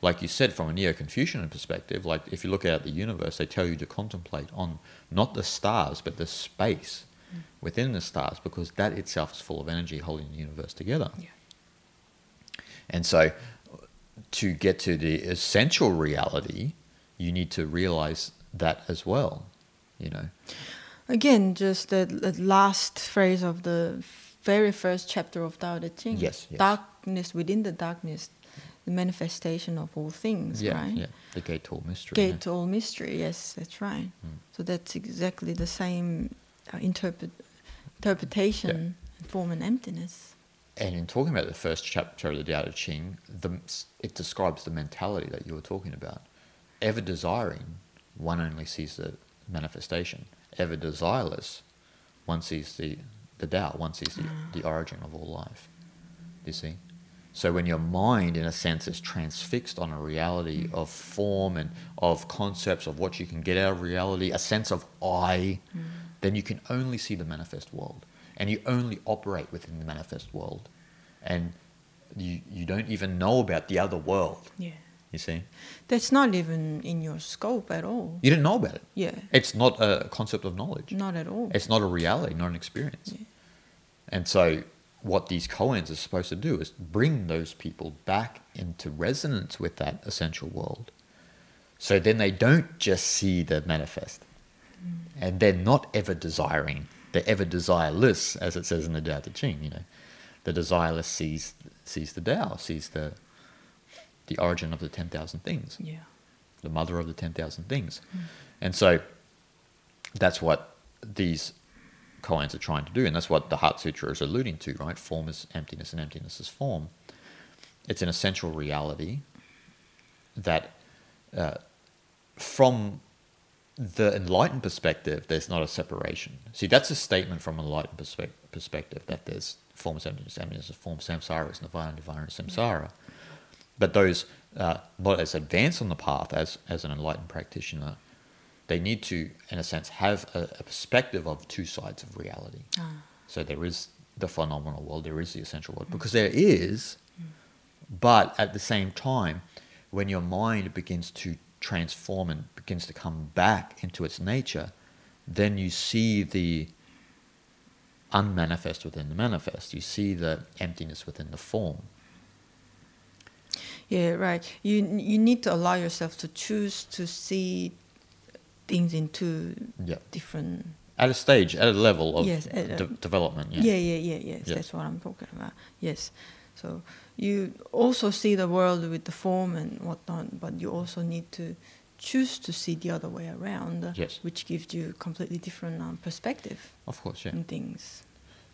like you said, from a Neo Confucian perspective, like if you look out at the universe, they tell you to contemplate on not the stars, but the space mm. within the stars because that itself is full of energy holding the universe together. Yeah. And so, to get to the essential reality, you need to realize that as well. You know, Again, just the, the last phrase of the very first chapter of Tao Te Ching. Yes, yes. Darkness within the darkness, the manifestation of all things, yeah, right? yeah, the gate to all mystery. Gate yeah. to all mystery. Yes, that's right. Mm. So that's exactly the same uh, interpret, interpretation, form, and emptiness. And in talking about the first chapter of the Tao Te Ching, the, it describes the mentality that you were talking about. Ever desiring, one only sees the manifestation. Ever desireless, one sees the, the Tao, one sees the, the origin of all life. You see? So when your mind, in a sense, is transfixed on a reality mm. of form and of concepts of what you can get out of reality, a sense of I, mm. then you can only see the manifest world. And you only operate within the manifest world. And you, you don't even know about the other world, Yeah. you see? That's not even in your scope at all. You didn't know about it. Yeah. It's not a concept of knowledge. Not at all. It's not a reality, not an experience. Yeah. And so, what these koans are supposed to do is bring those people back into resonance with that essential world. So then they don't just see the manifest. Mm. And they're not ever desiring. They're ever desireless, as it says in the Tao Te Ching, you know. The desireless sees sees the Tao, sees the the origin of the ten thousand things Yeah. the mother of the 10,000 things. Mm. And so that's what these koans are trying to do. And that's what the Heart Sutra is alluding to, right? Form is emptiness and emptiness is form. It's an essential reality that uh, from the enlightened perspective, there's not a separation. See, that's a statement from an enlightened perspe- perspective that there's form is emptiness, emptiness is form, samsara is nirvana, nirvana is samsara. But those uh, not as advanced on the path as, as an enlightened practitioner, they need to, in a sense, have a, a perspective of two sides of reality. Ah. So there is the phenomenal world, there is the essential world, because there is, but at the same time, when your mind begins to transform and begins to come back into its nature, then you see the unmanifest within the manifest. You see the emptiness within the form. Yeah, right. You you need to allow yourself to choose to see things in two Yeah. different. At a stage, at a level of Yes, a- de- development. Yeah. Yeah, yeah, yeah, yes. Yes. That's what I'm talking about. Yes. So you also see the world with the form and whatnot, but you also need to choose to see the other way around, Yes. which gives you a completely different um, perspective Of course, yeah. on things.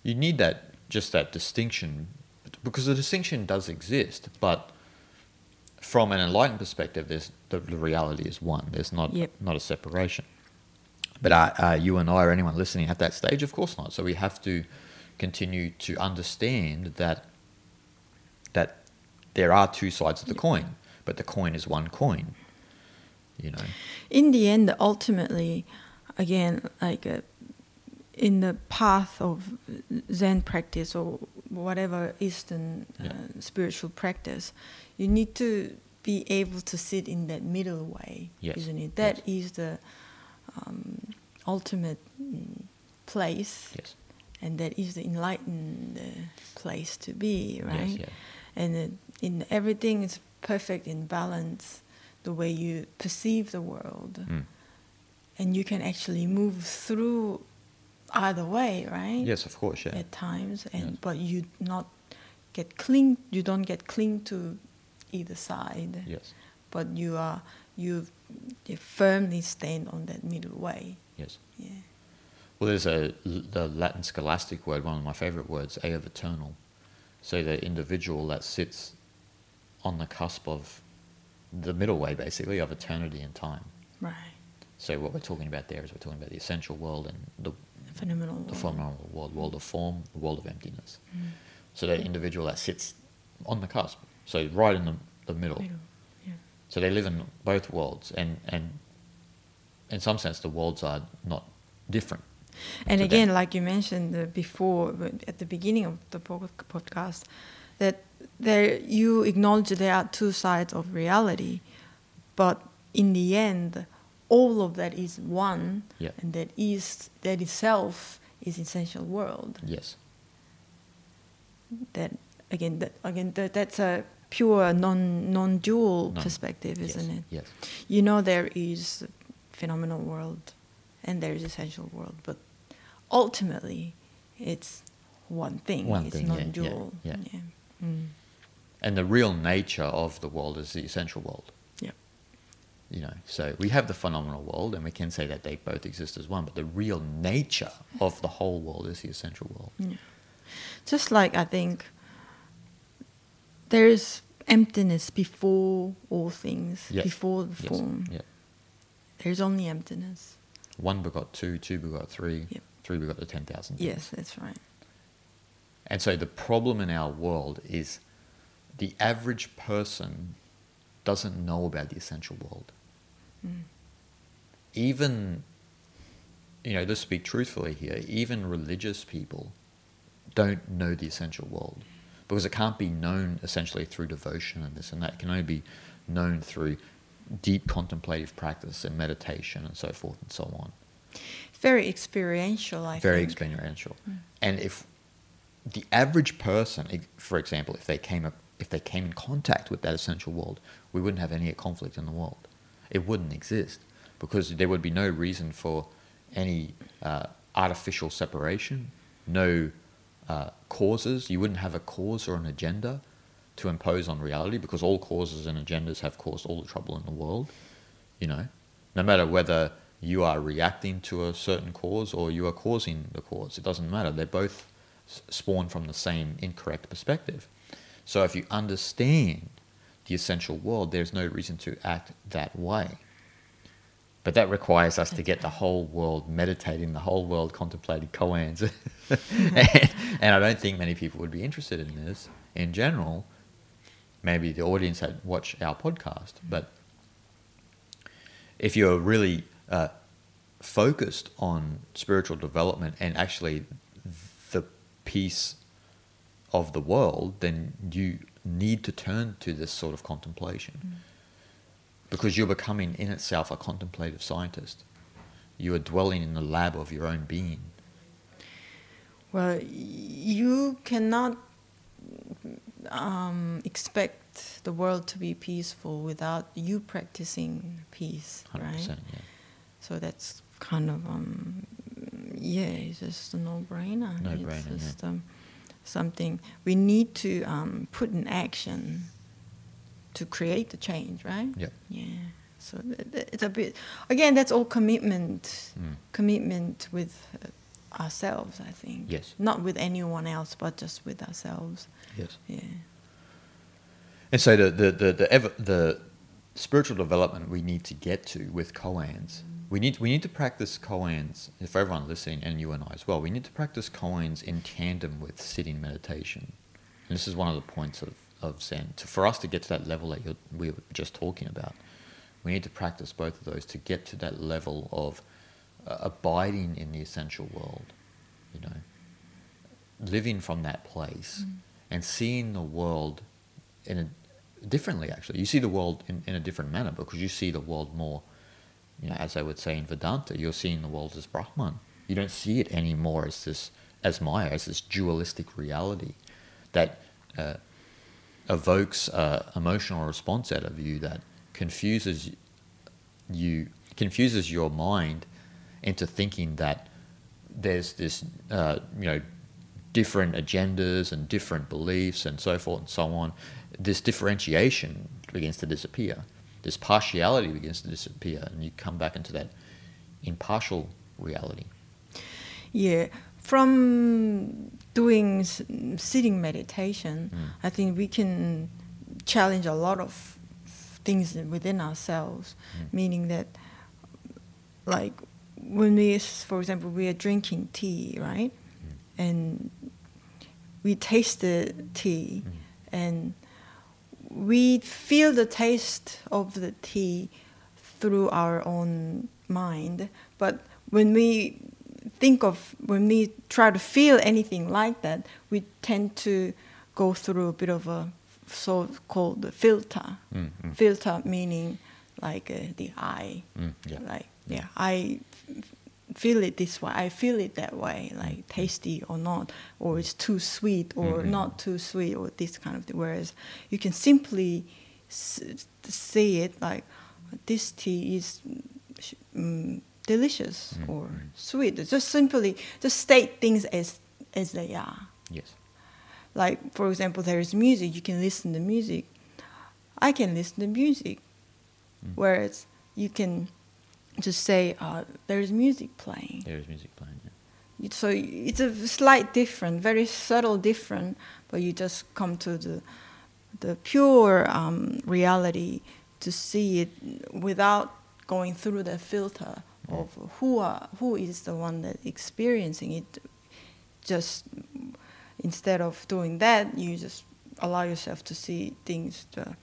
You need that, just that distinction, because the distinction does exist, but from an enlightened perspective, there's the, the reality is one. There's not Yep. not a separation. But uh, uh, you and I, or anyone listening at that stage, of course not. So we have to continue to understand that that there are two sides of the coin, but the coin is one coin. You know. in the end, ultimately, again, like uh, in the path of Zen practice or whatever Eastern uh, spiritual practice, you need to be able to sit in that middle way, Yes, isn't it? That yes. is the um, ultimate mm, place, Yes. and that is the enlightened uh, place to be, right? Yes. Yeah. and it, in everything is perfect in balance the way you perceive the world Mm. and you can actually move through either way right Yes, of course. Yeah. at times and but you not get cling you don't get cling to either side Yes. but you are you, firmly stand on that middle way Yes. yeah Well, there's a the Latin scholastic word, one of my favorite words, aeviternal. So the individual that sits on the cusp of the middle way, basically, of eternity and time. right So what we're talking about there is we're talking about the essential world and the phenomenal the world. phenomenal world, world of form, the world of emptiness. Mm. So that individual that sits on the cusp, so right in the, the middle. Middle, yeah. So they live in both worlds, and and in some sense, the worlds are not different. And again, them. like you mentioned before at the beginning of the podcast, that there you acknowledge there are two sides of reality, but in the end, all of that is one, Yeah. and that is that itself is essential world. Yes. That again, that again, that, that's a pure non non dual Non- perspective, isn't yes. it? Yes. You know, there is phenomenal world, and there is essential world, but ultimately, it's one thing. One it's thing, yeah, yeah, non-dual. yeah. Mm. And the real nature of the world is the essential world. Yep. You know, so we have the phenomenal world, and we can say that they both exist as one. But the real nature of the whole world is the essential world. Yeah. Just like I think there is emptiness before all things, Yes. before the Yes. form. Yeah. There's only emptiness. One begot two, two begot three, Yep. three begot the ten thousand. Yes, that's right. And so the problem in our world is the average person doesn't know about the essential world. Mm. Even, you know, let's speak truthfully here, even religious people don't know the essential world because it can't be known essentially through devotion and this and that. It can only be known through deep contemplative practice and meditation and so forth and so on. Very experiential, I very think. experiential. And if the average person, for example, if they came up, if they came in contact with that essential world, we wouldn't have any conflict in the world. It wouldn't exist because there would be no reason for any uh, artificial separation, no uh, causes. You wouldn't have a cause or an agenda to impose on reality because all causes and agendas have caused all the trouble in the world. You know, no matter whether you are reacting to a certain cause or you are causing the cause, it doesn't matter. They're both spawn from the same incorrect perspective. So if you understand the essential world, there's no reason to act that way. But that requires us to get the whole world meditating, the whole world contemplating koans. and, and I don't think many people would be interested in this in general. Maybe the audience had watched our podcast, but if you're really uh, focused on spiritual development and actually the peace of the world, then you need to turn to this sort of contemplation because you're becoming in itself a contemplative scientist. You are dwelling in the lab of your own being. Well, you cannot um, expect the world to be peaceful without you practicing peace, 100%. right? Yeah. So that's kind of um, yeah, it's just a no-brainer. No-brainer, It's yeah. just um, something we need to um, put in action to create the change, right? Yeah. Yeah. So it's a bit again. That's all commitment. Mm. Commitment with uh, ourselves, I think. Yes. Not with anyone else, but just with ourselves. Yes. Yeah. And so the the the the, ever, the spiritual development we need to get to with koans, we need we need to practice koans. For everyone listening, and you and I as well, we need to practice koans in tandem with sitting meditation. And this is one of the points of of Zen. To, for us to get to that level that you're, we were just talking about, we need to practice both of those to get to that level of uh, abiding in the essential world. You know, living from that place and seeing the world in a differently actually you see the world in, in a different manner because you see the world more you know as i would say in vedanta you're seeing the world as brahman you don't see it anymore as this as maya as this dualistic reality that uh, evokes a emotional response out of you that confuses you confuses your mind into thinking that there's this uh, you know different agendas and different beliefs and so forth and so on. This differentiation begins to disappear. This partiality begins to disappear and you come back into that impartial reality. Yeah, from doing s- sitting meditation, Mm. I think we can challenge a lot of things within ourselves. Mm. Meaning that, like, when we, for example, we are drinking tea, right, Mm. and we taste the tea, Mm. and we feel the taste of the tea through our own mind. But when we think of, when we try to feel anything like that, we tend to go through a bit of a so called filter. Mm, mm. Filter meaning like uh, the eye. Mm, yeah. Like, yeah, I f- feel it this way. I feel it that way, like tasty or not, or it's too sweet or Mhm. not too sweet, or this kind of thing. Whereas you can simply s- see it like this tea is mm, delicious Mm, or sweet. Just simply just state things as as they are. Yes. Like for example, there is music. You can listen to music. I can listen to music, Mm. whereas you can just say uh, there is music playing. There is music playing. Yeah. So it's a slight different, very subtle different, but you just come to the the pure um, reality to see it without going through the filter of who are, who is the one that experiencing it. Just instead of doing that, you just allow yourself to see things. The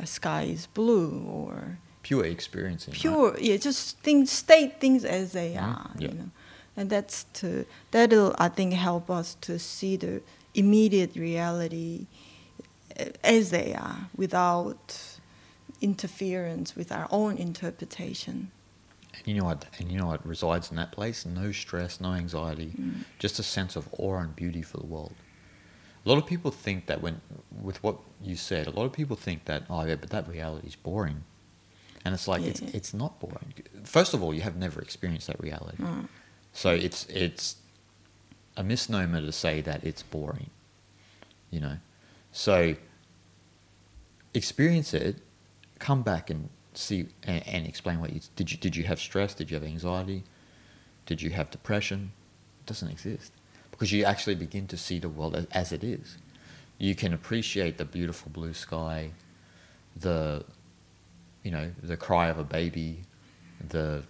uh, sky is blue or Pure experiencing. right? pure yeah just things state things as they Mhm, are yeah. you know and that's to that'll i think help us to see the immediate reality uh, as they are without interference with our own interpretation And you know what? And you know what resides in that place? No stress, no anxiety, Mm. just a sense of awe and beauty for the world. A lot of people think that when, with what you said, a lot of people think that oh yeah, but that reality is boring, and it's like it's it's not boring. First of all, you have never experienced that reality, Mm. so it's it's a misnomer to say that it's boring. You know, so experience it, come back and see and, and explain what you did. You did you have stress? Did you have anxiety? Did you have depression? It doesn't exist because you actually begin to see the world as, it is. You can appreciate the beautiful blue sky, the you know the cry of a baby, the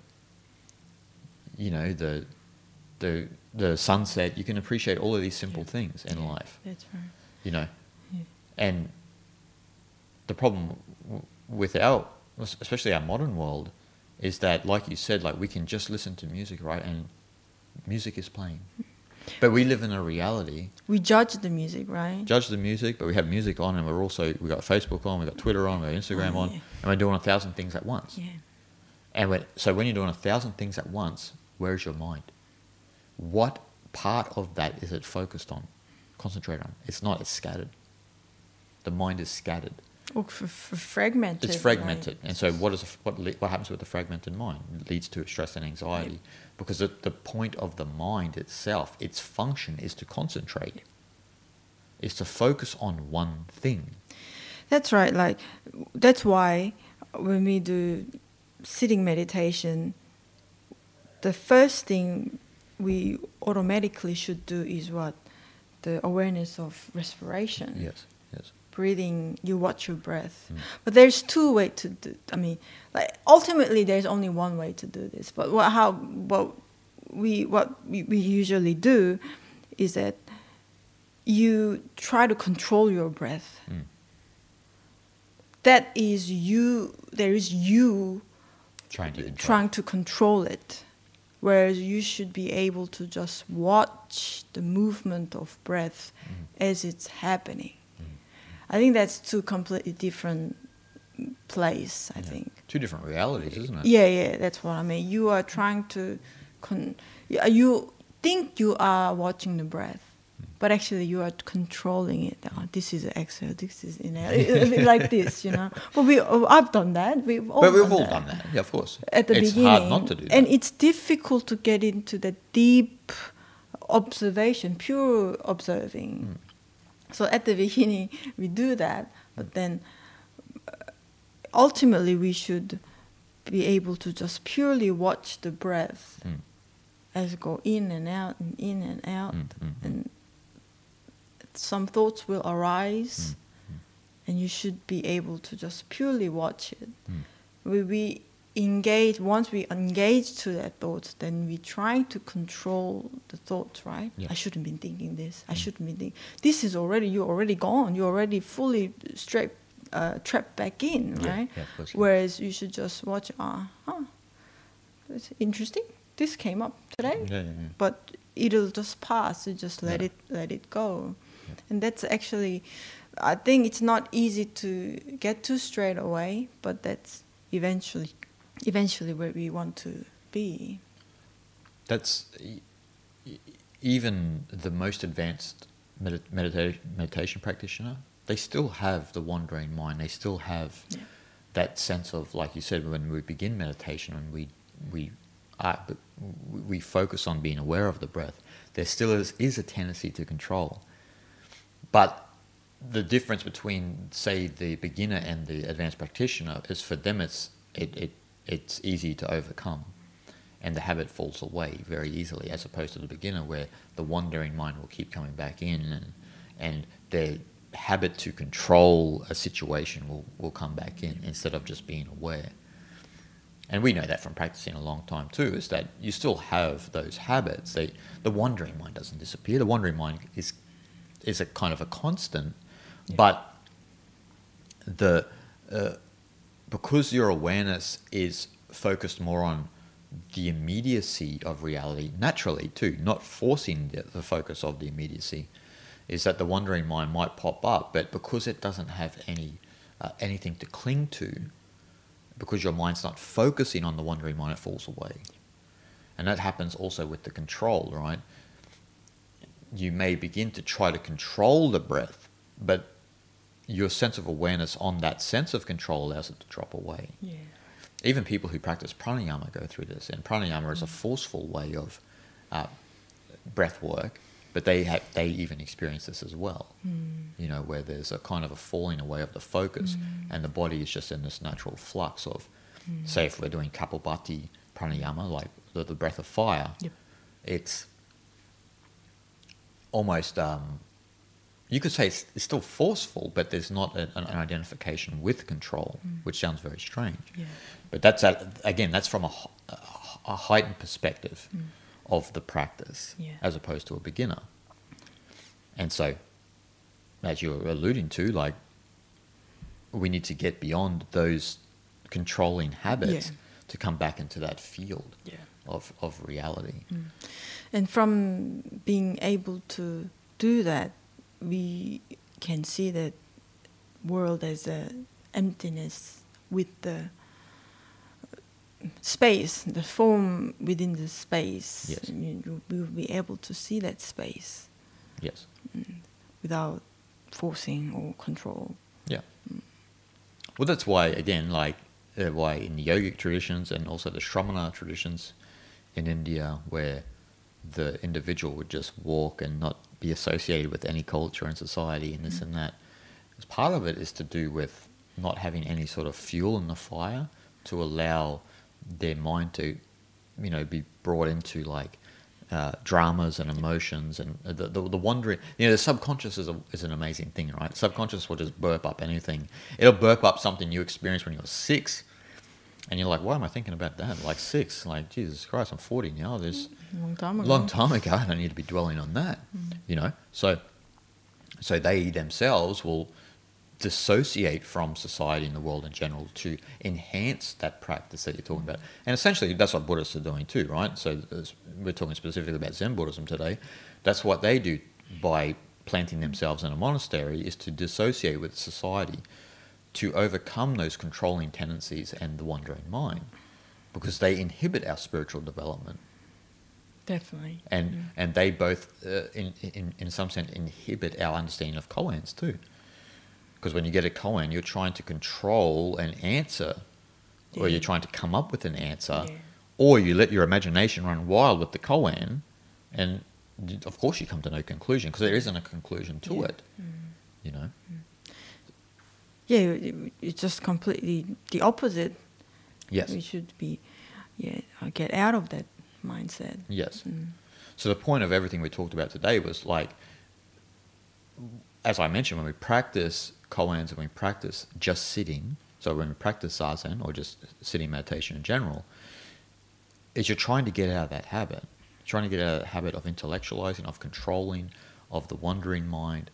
you know the the the sunset. You can appreciate all of these simple Yeah. things in Yeah, life that's right you know. Yeah. And the problem w- with our, especially our modern world, is that, like you said, like we can just listen to music, right? And music is playing. But we live in a reality. we judge the music right Judge the music, but we have music on, and we're also we got Facebook on, we got Twitter on, we got Instagram Oh, on, and we're doing a thousand things at once. yeah And so when you're doing a thousand things at once, where is your mind? What part of that is it focused on? Concentrate on. It's not. It's scattered. The mind is scattered. Or f- f- fragmented It's fragmented. And so what is what what happens with the fragmented mind? It leads to stress and anxiety because the, the point of the mind itself, its function is to concentrate. Is to focus on one thing. That's right. Like that's why when we do sitting meditation, the first thing we automatically should do is what the awareness of respiration. Yes. Yes. Breathing. You watch your breath. Mm. But there's two way to do. I mean, like ultimately, there's only one way to do this. But what how what we what we, we usually do is that you try to control your breath Mm. that is you there is you Trying to control. trying to control it whereas you should be able to just watch the movement of breath Mm. as it's happening. I think that's two completely different place i Yeah. think Two different realities, isn't it? yeah yeah that's what i mean you are trying to con- you think you are watching the breath but actually you are controlling it. Oh, this is exhale. This is inhale. Like this, you know. But we, oh, I've done that. We've all But we've done all that done that. Yeah, of course. at the it's beginning. hard not to do that. And it's difficult to get into the deep observation, pure observing. Mm. So at the beginning, we do that, but then uh, ultimately we should be able to just purely watch the breath Mm. as it go in and out and in and out, Mm, mm, mm. and some thoughts will arise, Mm, and you should be able to just purely watch it we, we engage once we engage to that thought then we try to control the thought right? Yeah. i shouldn't be thinking this. I Mm. shouldn't be thinking this is already you're already gone. You're already fully straight uh, trapped back in right? yeah, yeah. whereas you should just watch ah huh, it's interesting. This came up today. But it'll just pass. You just let it let it go. And that's actually i think it's not easy to get to straight away but that's eventually eventually where we want to be that's e- even the most advanced medit- medita- meditation practitioner. They still have the wandering mind. They still have Yeah. that sense of, like you said, when we begin meditation and we we are, we focus on being aware of the breath. There still is, is a tendency to control, but the difference between, say, the beginner and the advanced practitioner is for them it's it, it it's easy to overcome, and the habit falls away very easily, as opposed to the beginner where the wandering mind will keep coming back in, and and their habit to control a situation will, will come back in instead of just being aware. And we know that from practicing a long time too, is that you still have those habits. They, the wandering mind doesn't disappear. The wandering mind is is a kind of a constant, Yeah. but the uh, because your awareness is focused more on the immediacy of reality naturally too, not forcing the, the focus of the immediacy, is that the wandering mind might pop up, but because it doesn't have any uh, anything to cling to, because your mind's not focusing on the wandering mind, it falls away. And that happens also with the control, right? You may begin to try to control the breath, but your sense of awareness on that sense of control allows it to drop away. Yeah. Even people who practice pranayama go through this, and pranayama is a forceful way of uh, breath work, but they have, they even experience this as well. You know, where there's a kind of a falling away of the focus, and the body is just in this natural flux of, say, if we're doing kapalbhati pranayama, like the, the breath of fire, Yep. it's almost um, you could say it's, it's still forceful, but there's not an, an identification with control, mm. which sounds very strange. Yeah. But that's at, again, that's from a heightened perspective mm. of the practice, Yeah. as opposed to a beginner. And so, as you're alluding to, like we need to get beyond those controlling habits Yeah. to come back into that field Yeah. of, of reality. Mm. And from being able to do that, we can see that world as a emptiness with the space, the form within the space. Yes. You- will be able to see that space Yes. without forcing or control. Yeah. Well, that's why again, like uh, why in the yogic traditions and also the Shramana traditions in India, where the individual would just walk and not be associated with any culture and society and this and that. 'Cause Part of it is to do with not having any sort of fuel in the fire to allow their mind to, you know, be brought into like uh, dramas and emotions and the, the, the wandering. You know, the subconscious is, a, is an amazing thing, right? Subconscious will just burp up anything. It'll burp up something you experienced when you were six. And you're like, why am I thinking about that? Like six, like Jesus Christ, I'm 40 now. There's Long time ago. long time ago. I don't need to be dwelling on that. You know, so so they themselves will dissociate from society and the world in general to enhance that practice that you're talking about. And essentially, that's what Buddhists are doing too, right? So we're talking specifically about Zen Buddhism today. That's what they do by planting themselves in a monastery is to dissociate with society, to overcome those controlling tendencies and the wandering mind, because they inhibit our spiritual development Definitely. and and they both uh, in, in in some sense inhibit our understanding of koans too because when you get a koan you're trying to control an answer or you're trying to come up with an answer Yeah. or you let your imagination run wild with the koan and of course you come to no conclusion because there isn't a conclusion to Yeah. it you know Yeah, it's just completely the opposite. yes We should be, yeah, get out of that mindset. Yes. Mm. So the point of everything we talked about today was like, as I mentioned, when we practice koans and we practice just sitting, so when we practice zazen or just sitting meditation in general, is you're trying to get out of that habit, trying to get out of that habit of intellectualizing, of controlling, of the wandering mind,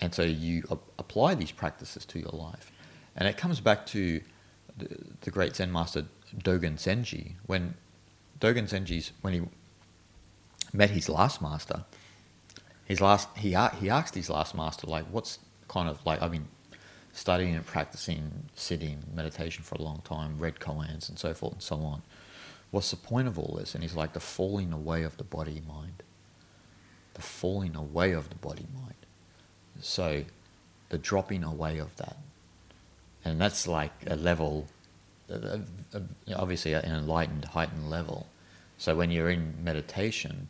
and so you a- apply these practices to your life, and it comes back to the, the great Zen master Dogen Zenji when Dogen Zenji's when he met his last master, his last he he asked his last master like, what's kind of like I've been studying and practicing sitting meditation for a long time, read koans and so forth and so on. what's the point of all this? And he's like, the falling away of the body mind. The falling away of the body mind. So, the dropping away of that. And that's like a level, uh, uh, obviously an enlightened, heightened level. So, when you're in meditation,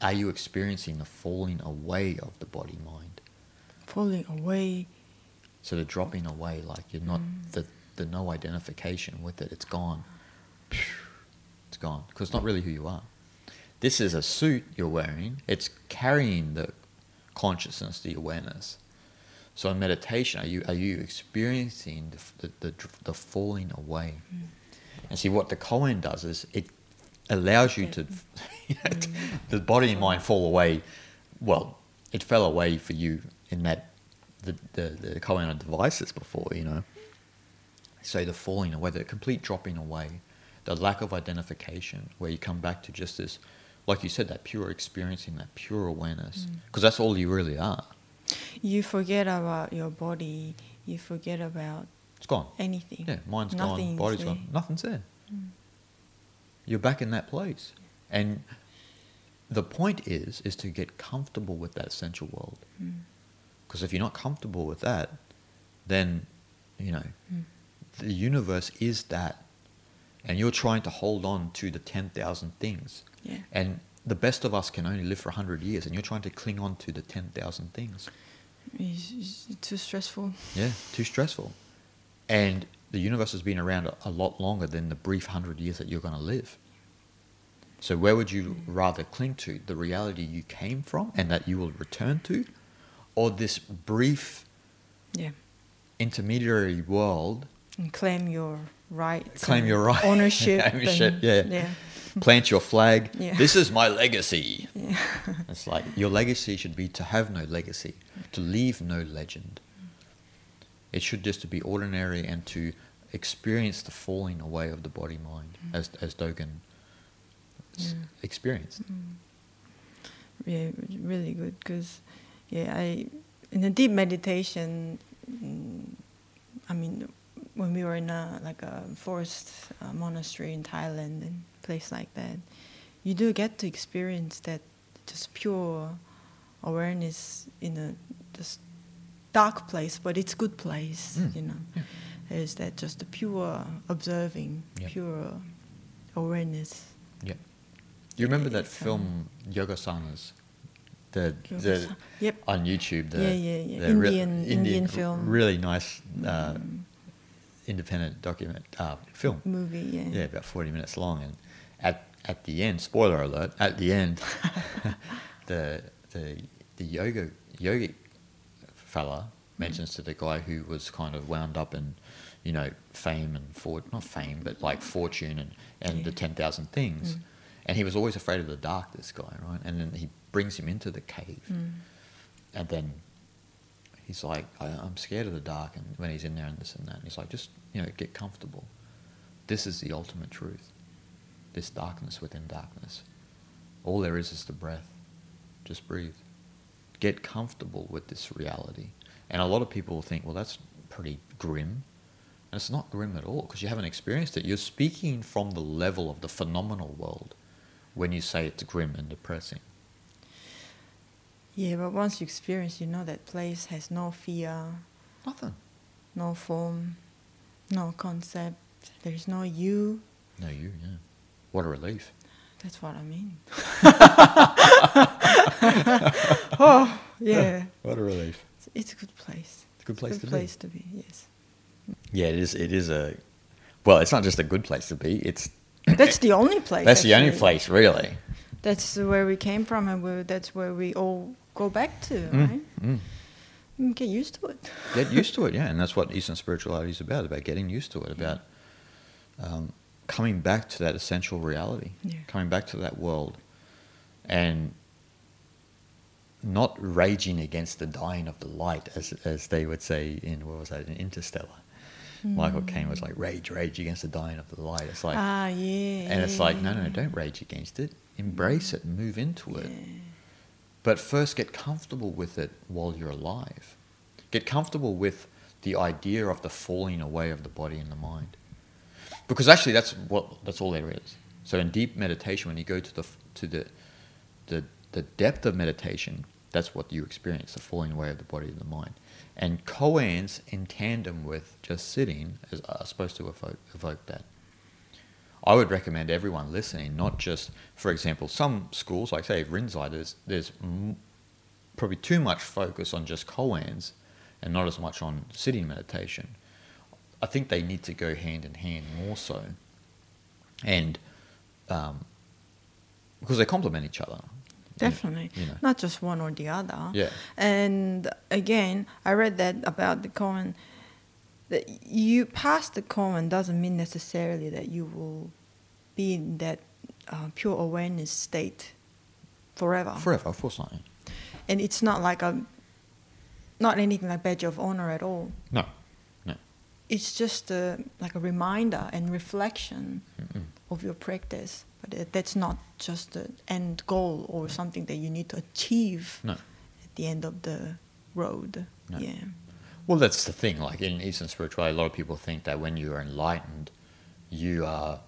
are you experiencing the falling away of the body mind? Falling away. So the dropping away, like you're not mm. the the no identification with it. It's gone. It's gone because it's not really who you are. This is a suit you're wearing. It's carrying the consciousness, the awareness. So in meditation, are you are you experiencing the the, the, the falling away? Mm. And see what the koan does is it allows you to mm. the body and mind fall away. Well, it fell away for you in that the the, the koan of devices before, you know. So the falling away, the complete dropping away, the lack of identification, where you come back to just this, like you said, that pure experiencing, that pure awareness, because mm. that's all you really are. You forget about your body. You forget about it's gone. Anything. Yeah, mind's Nothing's gone, body's there. gone. Nothing's there. Mm. You're back in that place, and the point is is to get comfortable with that essential world. Because mm. if you're not comfortable with that, then you know mm. the universe is that, and you're trying to hold on to the ten thousand things. Yeah. And the best of us can only live for hundred years, and you're trying to cling on to the ten thousand things. It's, too stressful. Yeah, too stressful. And the universe has been around a, lot longer than the brief hundred years that you're going to live. So, where would you rather cling to? The reality you came from and that you will return to? Or this brief yeah. intermediary world? And claim your rights. Claim your right. Ownership. ownership, and, yeah. yeah. Plant your flag. Yeah. This is my legacy. Yeah. It's like your legacy should be to have no legacy, to leave no legend. It should just to be ordinary and to experience the falling away of the body mind, mm. as, as Dogen yeah. experienced. Mm. Yeah, really good because, yeah, I in a deep meditation. Mm, I mean, when we were in a like a forest uh, monastery in Thailand and place like that, you do get to experience that just pure awareness in a just dark place, but it's good place, mm. you know. Yeah. There's that just a pure observing, yep. pure awareness. Yeah. You remember that film Yoga Yogasanas? The, the yep. on YouTube. The, yeah, yeah, yeah. Indian, re- Indian, Indian film. Really nice uh, mm. independent document uh, film. Movie, yeah. Yeah, about forty minutes long, and at at the end, spoiler alert, at the end, the the the yoga yogic fella mentions to the guy who was kind of wound up in, you know, fame and for not fame, but like fortune and and yeah. the ten thousand things. Mm and he was always afraid of the dark. This guy, right? And then he brings him into the cave, mm. and then he's like, I, am scared of the dark." And when he's in there and this and that, and he's like, "Just you know, get comfortable. This is the ultimate truth. This darkness within darkness. All there is is the breath. Just breathe. Get comfortable with this reality." And a lot of people will think, "Well, that's pretty grim." And it's not grim at all because you haven't experienced it. You're speaking from the level of the phenomenal world when you say it's grim and depressing. Yeah, but once you experience, you know that place has no fear. Nothing. No form, no concept. There's no you. No you, yeah. What a relief. That's what I mean. oh, yeah. What a relief. It's, it's a good place. It's a good place a good to place be. to be, yes. Yeah, it is. It is a. Well, it's not just a good place to be. It's that's the only place. That's actually. the only place, really. That's where we came from, and that's where we all go back to, mm, right? Mm. mm. Get used to it. Get used to it, yeah, and that's what Eastern spirituality is about: about getting used to it, about um, coming back to that essential reality, yeah. coming back to that world, and not raging against the dying of the light, as as they would say in what was that in Interstellar. Michael Caine was like rage, rage against the dying of the light. It's like ah yeah, and it's like no, no, no, don't rage against it. Embrace it move into it. But first, get comfortable with it while you're alive. Get comfortable with the idea of the falling away of the body and the mind. Because actually that's what that's all there is. So in deep meditation, when you go to the to the the the depth of meditation, that's what you experience, the falling away of the body and the mind. And koans in tandem with just sitting is, are supposed to evoke, evoke that. I would recommend everyone listening, not just, for example, some schools, like say Rinzai, there's, there's m- probably too much focus on just koans and not as much on sitting meditation. I think they need to go hand in hand more so. And um, because they complement each other. Definitely. You know. Not just one or the other. Yeah. And again, I read that about the koan that you pass the koan doesn't mean necessarily that you will be in that uh, pure awareness state forever. Forever, of course not. and it's not like a not anything like badge of honor at all. No. It's just a, like a reminder and reflection Mm-mm. of your practice. But it, that's not just the end goal or something that you need to achieve No. at the end of the road. No. Yeah. Well, that's the thing. Like in Eastern spirituality, a lot of people think that when you are enlightened, you are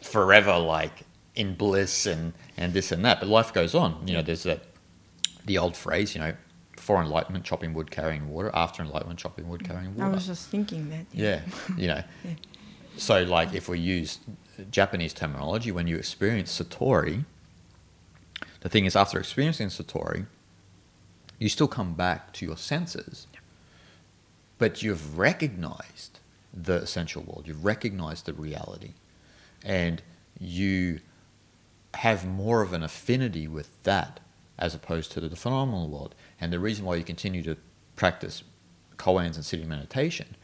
forever like in bliss and, and this and that. But life goes on. You know, there's that the old phrase, you know, before enlightenment, chopping wood, carrying water. After enlightenment, chopping wood, carrying water. I was just thinking that. yeah, you know. Yeah. So, like, if we use Japanese terminology, when you experience satori, the thing is, after experiencing satori, you still come back to your senses, but you've recognized the essential world, you've recognized the reality, and you have more of an affinity with that as opposed to the phenomenal world. And the reason why you continue to practice koans and sitting meditation,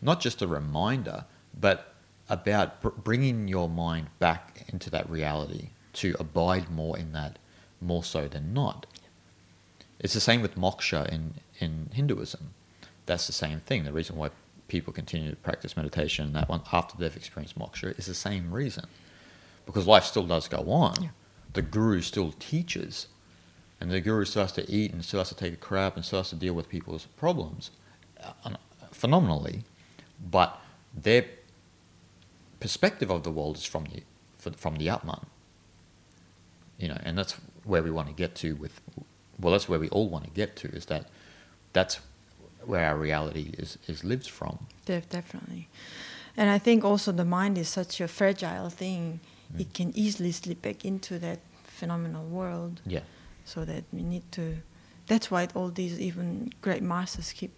not just a reminder, but about br- bringing your mind back into that reality to abide more in that more so than not. It's the same with moksha in, in Hinduism. That's the same thing. The reason why people continue to practice meditation that one after they've experienced moksha is the same reason. Because life still does go on. Yeah. The guru still teaches. And the guru still has to eat and still has to take a crap and still has to deal with people's problems uh, phenomenally. But their perspective of the world is from the from the Atman. You know, and that's where we want to get to with well, that's where we all want to get to is that that's where our reality is, is lived from. Def- definitely. And I think also the mind is such a fragile thing. It can easily slip back into that phenomenal world. Yeah. So that we need to. That's why all these even great masters keep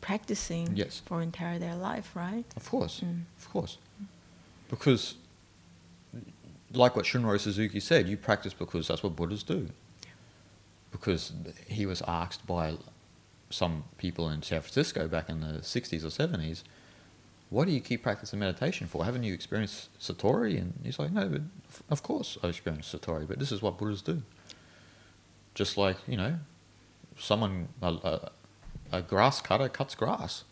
practicing Yes. for entire their life, right? Of course. Mm. Of course. Because like what Shunryu Suzuki said, you practice because that's what Buddhas do. Because he was asked by some people in San Francisco back in the 60s or 70s, what do you keep practicing meditation for? Haven't you experienced Satori? And he's like, no, but of course I've experienced Satori, but this is what Buddhas do. Just like, you know, someone, a, a, a grass cutter cuts grass.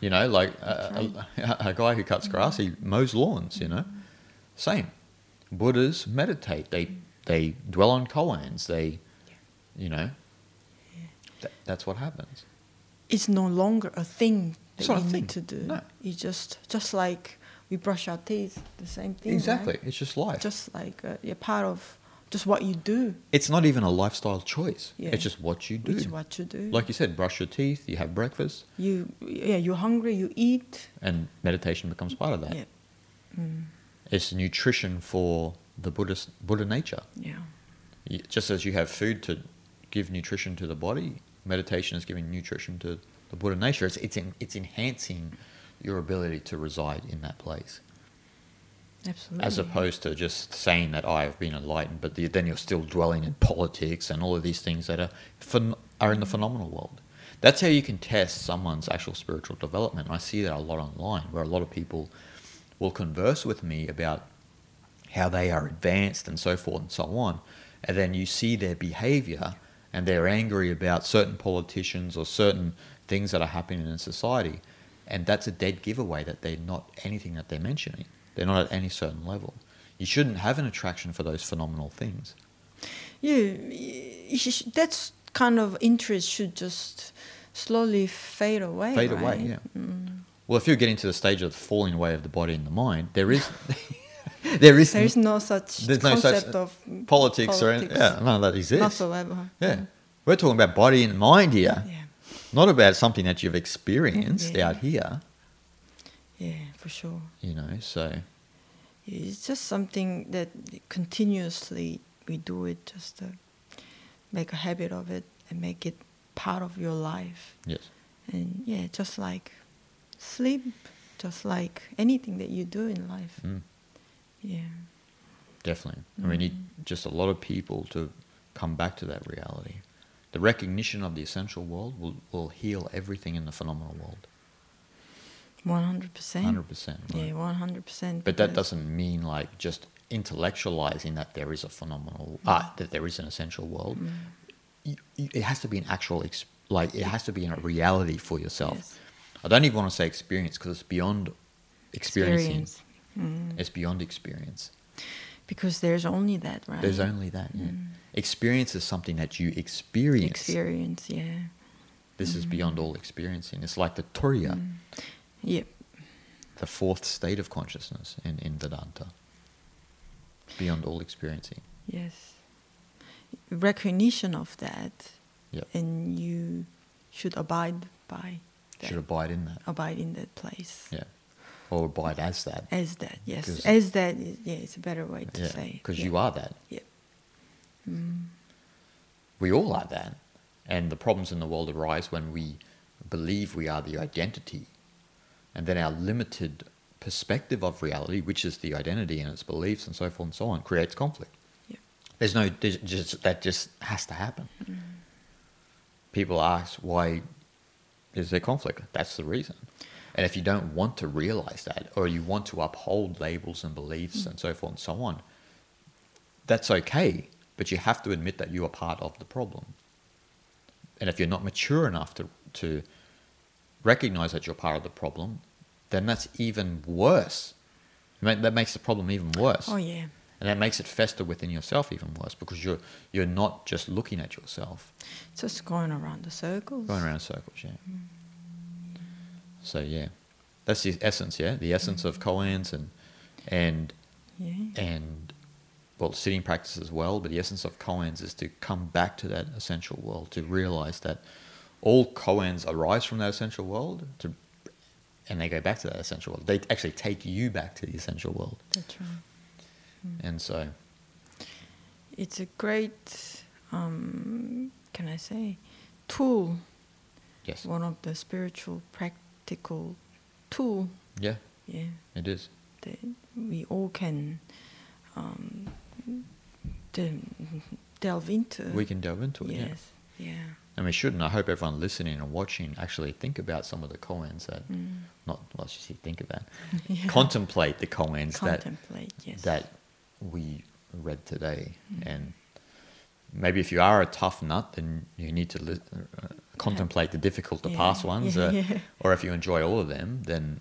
You know, like a, a, a guy who cuts grass, he mows lawns, you know. Same. Buddhas meditate. They they dwell on koans. They, you know, that, that's what happens. It's no longer a thing that you a need thing. to do. No. It's just just like we brush our teeth, the same thing. right? Exactly. It's just life. Just like uh, you're part of just what you do. it's not even a lifestyle choice. Yeah. It's just what you do. It's what you do. Like you said, brush your teeth. You have breakfast, you, yeah, you're hungry, you eat. and meditation becomes part of that. Yeah. Mm, It's nutrition for the Buddhist Buddha nature. yeah. Just as you have food to give nutrition to the body, meditation is giving nutrition to the Buddha nature. It's it's, in, it's enhancing your ability to reside in that place, Absolutely. as opposed to just saying that I have been enlightened, but the, then you're still dwelling in politics and all of these things that are phen- are in the phenomenal world. That's how you can test someone's actual spiritual development. I see that a lot online, where a lot of people will converse with me about how they are advanced and so forth and so on. And then you see their behavior and they're angry about certain politicians or certain things that are happening in society. And that's a dead giveaway that they're not anything that they're mentioning. They're not at any certain level. You shouldn't have an attraction for those phenomenal things. you that's kind of interest should just slowly fade away. Fade away, yeah. Mm. Well, if you're getting to the stage of the falling away of the body and the mind, there is there is There is no such There's no such concept of politics, or any, politics yeah, none of that exists. whatsoever. Yeah, we're talking about body and mind here, Yeah. not about something that you've experienced Yeah. out here. Yeah, for sure. You know, so It's just something that continuously we do it just to make a habit of it and make it part of your life. yes, And yeah, just like sleep, just like anything that you do in life. mm, Yeah. definitely. And we need just a lot of people to come back to that reality. The recognition of the essential world will, will heal everything in the phenomenal world. 100%. Hundred percent. Yeah, 100%. But that doesn't mean like just intellectualizing that there is a phenomenal ah, that there is an essential world. Mm. It has to be an actual ex- like it has to be in a reality for yourself. Yes. I don't even want to say experience because it's beyond experiencing. Experience. Mm. It's beyond experience. Because there's only that, right? There's only that. Yeah. Mm. Experience is something that you experience. experience, yeah. This is beyond all experiencing. It's like the Turiya, Mm. Yep. the fourth state of consciousness in, in Vedanta. Beyond all experiencing. Yes. Recognition of that, Yep. and you should abide by that. Should abide in that. abide in that place. Yeah. Or abide as that. As that, yes. As that, is, yeah, it's a better way to Yeah. say. Because yeah. you are that. Yep. Mm. We all are that. And the problems in the world arise when we believe we are the identity. And then our limited perspective of reality, which is the identity and its beliefs and so forth and so on, creates conflict. Yep. There's no, just, that just has to happen. Mm-hmm. People ask, why is there conflict? That's the reason. And if you don't want to realize that, or you want to uphold labels and beliefs mm. and so forth and so on, that's okay. But you have to admit that you are part of the problem. And if you're not mature enough to, to recognize that you're part of the problem, then that's even worse. That makes the problem even worse. Oh, yeah. And that makes it fester within yourself even worse because you're, you're not just looking at yourself, It's Just going around the circles. going around circles, yeah. Mm. So, yeah, that's the essence, yeah? The essence of koans and, and, Yeah. and well, sitting practice as well, but the essence of koans is to come back to that essential world, to realize that all koans arise from that essential world, to, and they go back to that essential world. They actually take you back to the essential world. That's right. And so, It's a great, um, can I say, tool. yes, One of the spiritual practical tool. yeah, Yeah. it is. that we all can um, de- delve into. We can delve into it, yeah. Yes. Yeah. And we shouldn't. I hope everyone listening and watching actually think about some of the koans that, Mm. not, well, just think about, Yeah. contemplate the koans that Yes. that we read today. Mm. And maybe if you are a tough nut, then you need to li- uh, contemplate the difficult to Yeah, pass ones. yeah, uh. Or if you enjoy all of them, then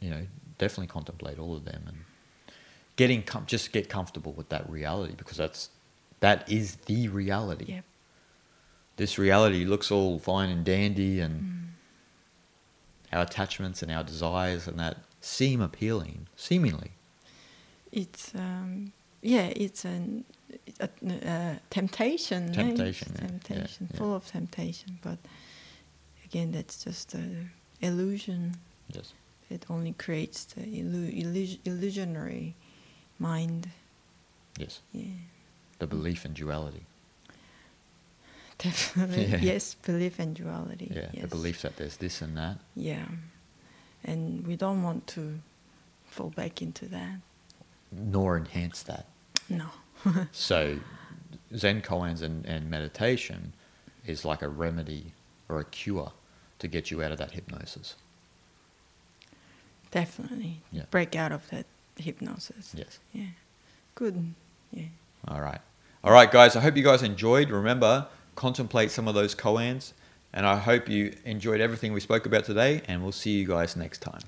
you know definitely contemplate all of them and getting com- just get comfortable with that reality because that's that is the reality. Yep. This reality looks all fine and dandy, and Mm. our attachments and our desires and that seem appealing, seemingly. It's um, yeah. It's an a, a temptation. Temptation, yeah, yeah, Temptation. yeah. Full of temptation, but again, that's just an illusion. Yes. It only creates the illu- illus- illusionary mind. Yes. Yeah. The belief in duality. Definitely. Yeah. Yes, belief and duality. Yeah, yes. the belief that there's this and that. Yeah. And we don't want to fall back into that. nor enhance that. No. So, Zen koans and, and meditation is like a remedy or a cure to get you out of that hypnosis. Definitely. Yeah. Break out of that hypnosis. Yes. Yeah. Good. Yeah. All right. All right, guys. I hope you guys enjoyed. Remember, contemplate some of those koans. And I hope you enjoyed everything we spoke about today. And we'll see you guys next time.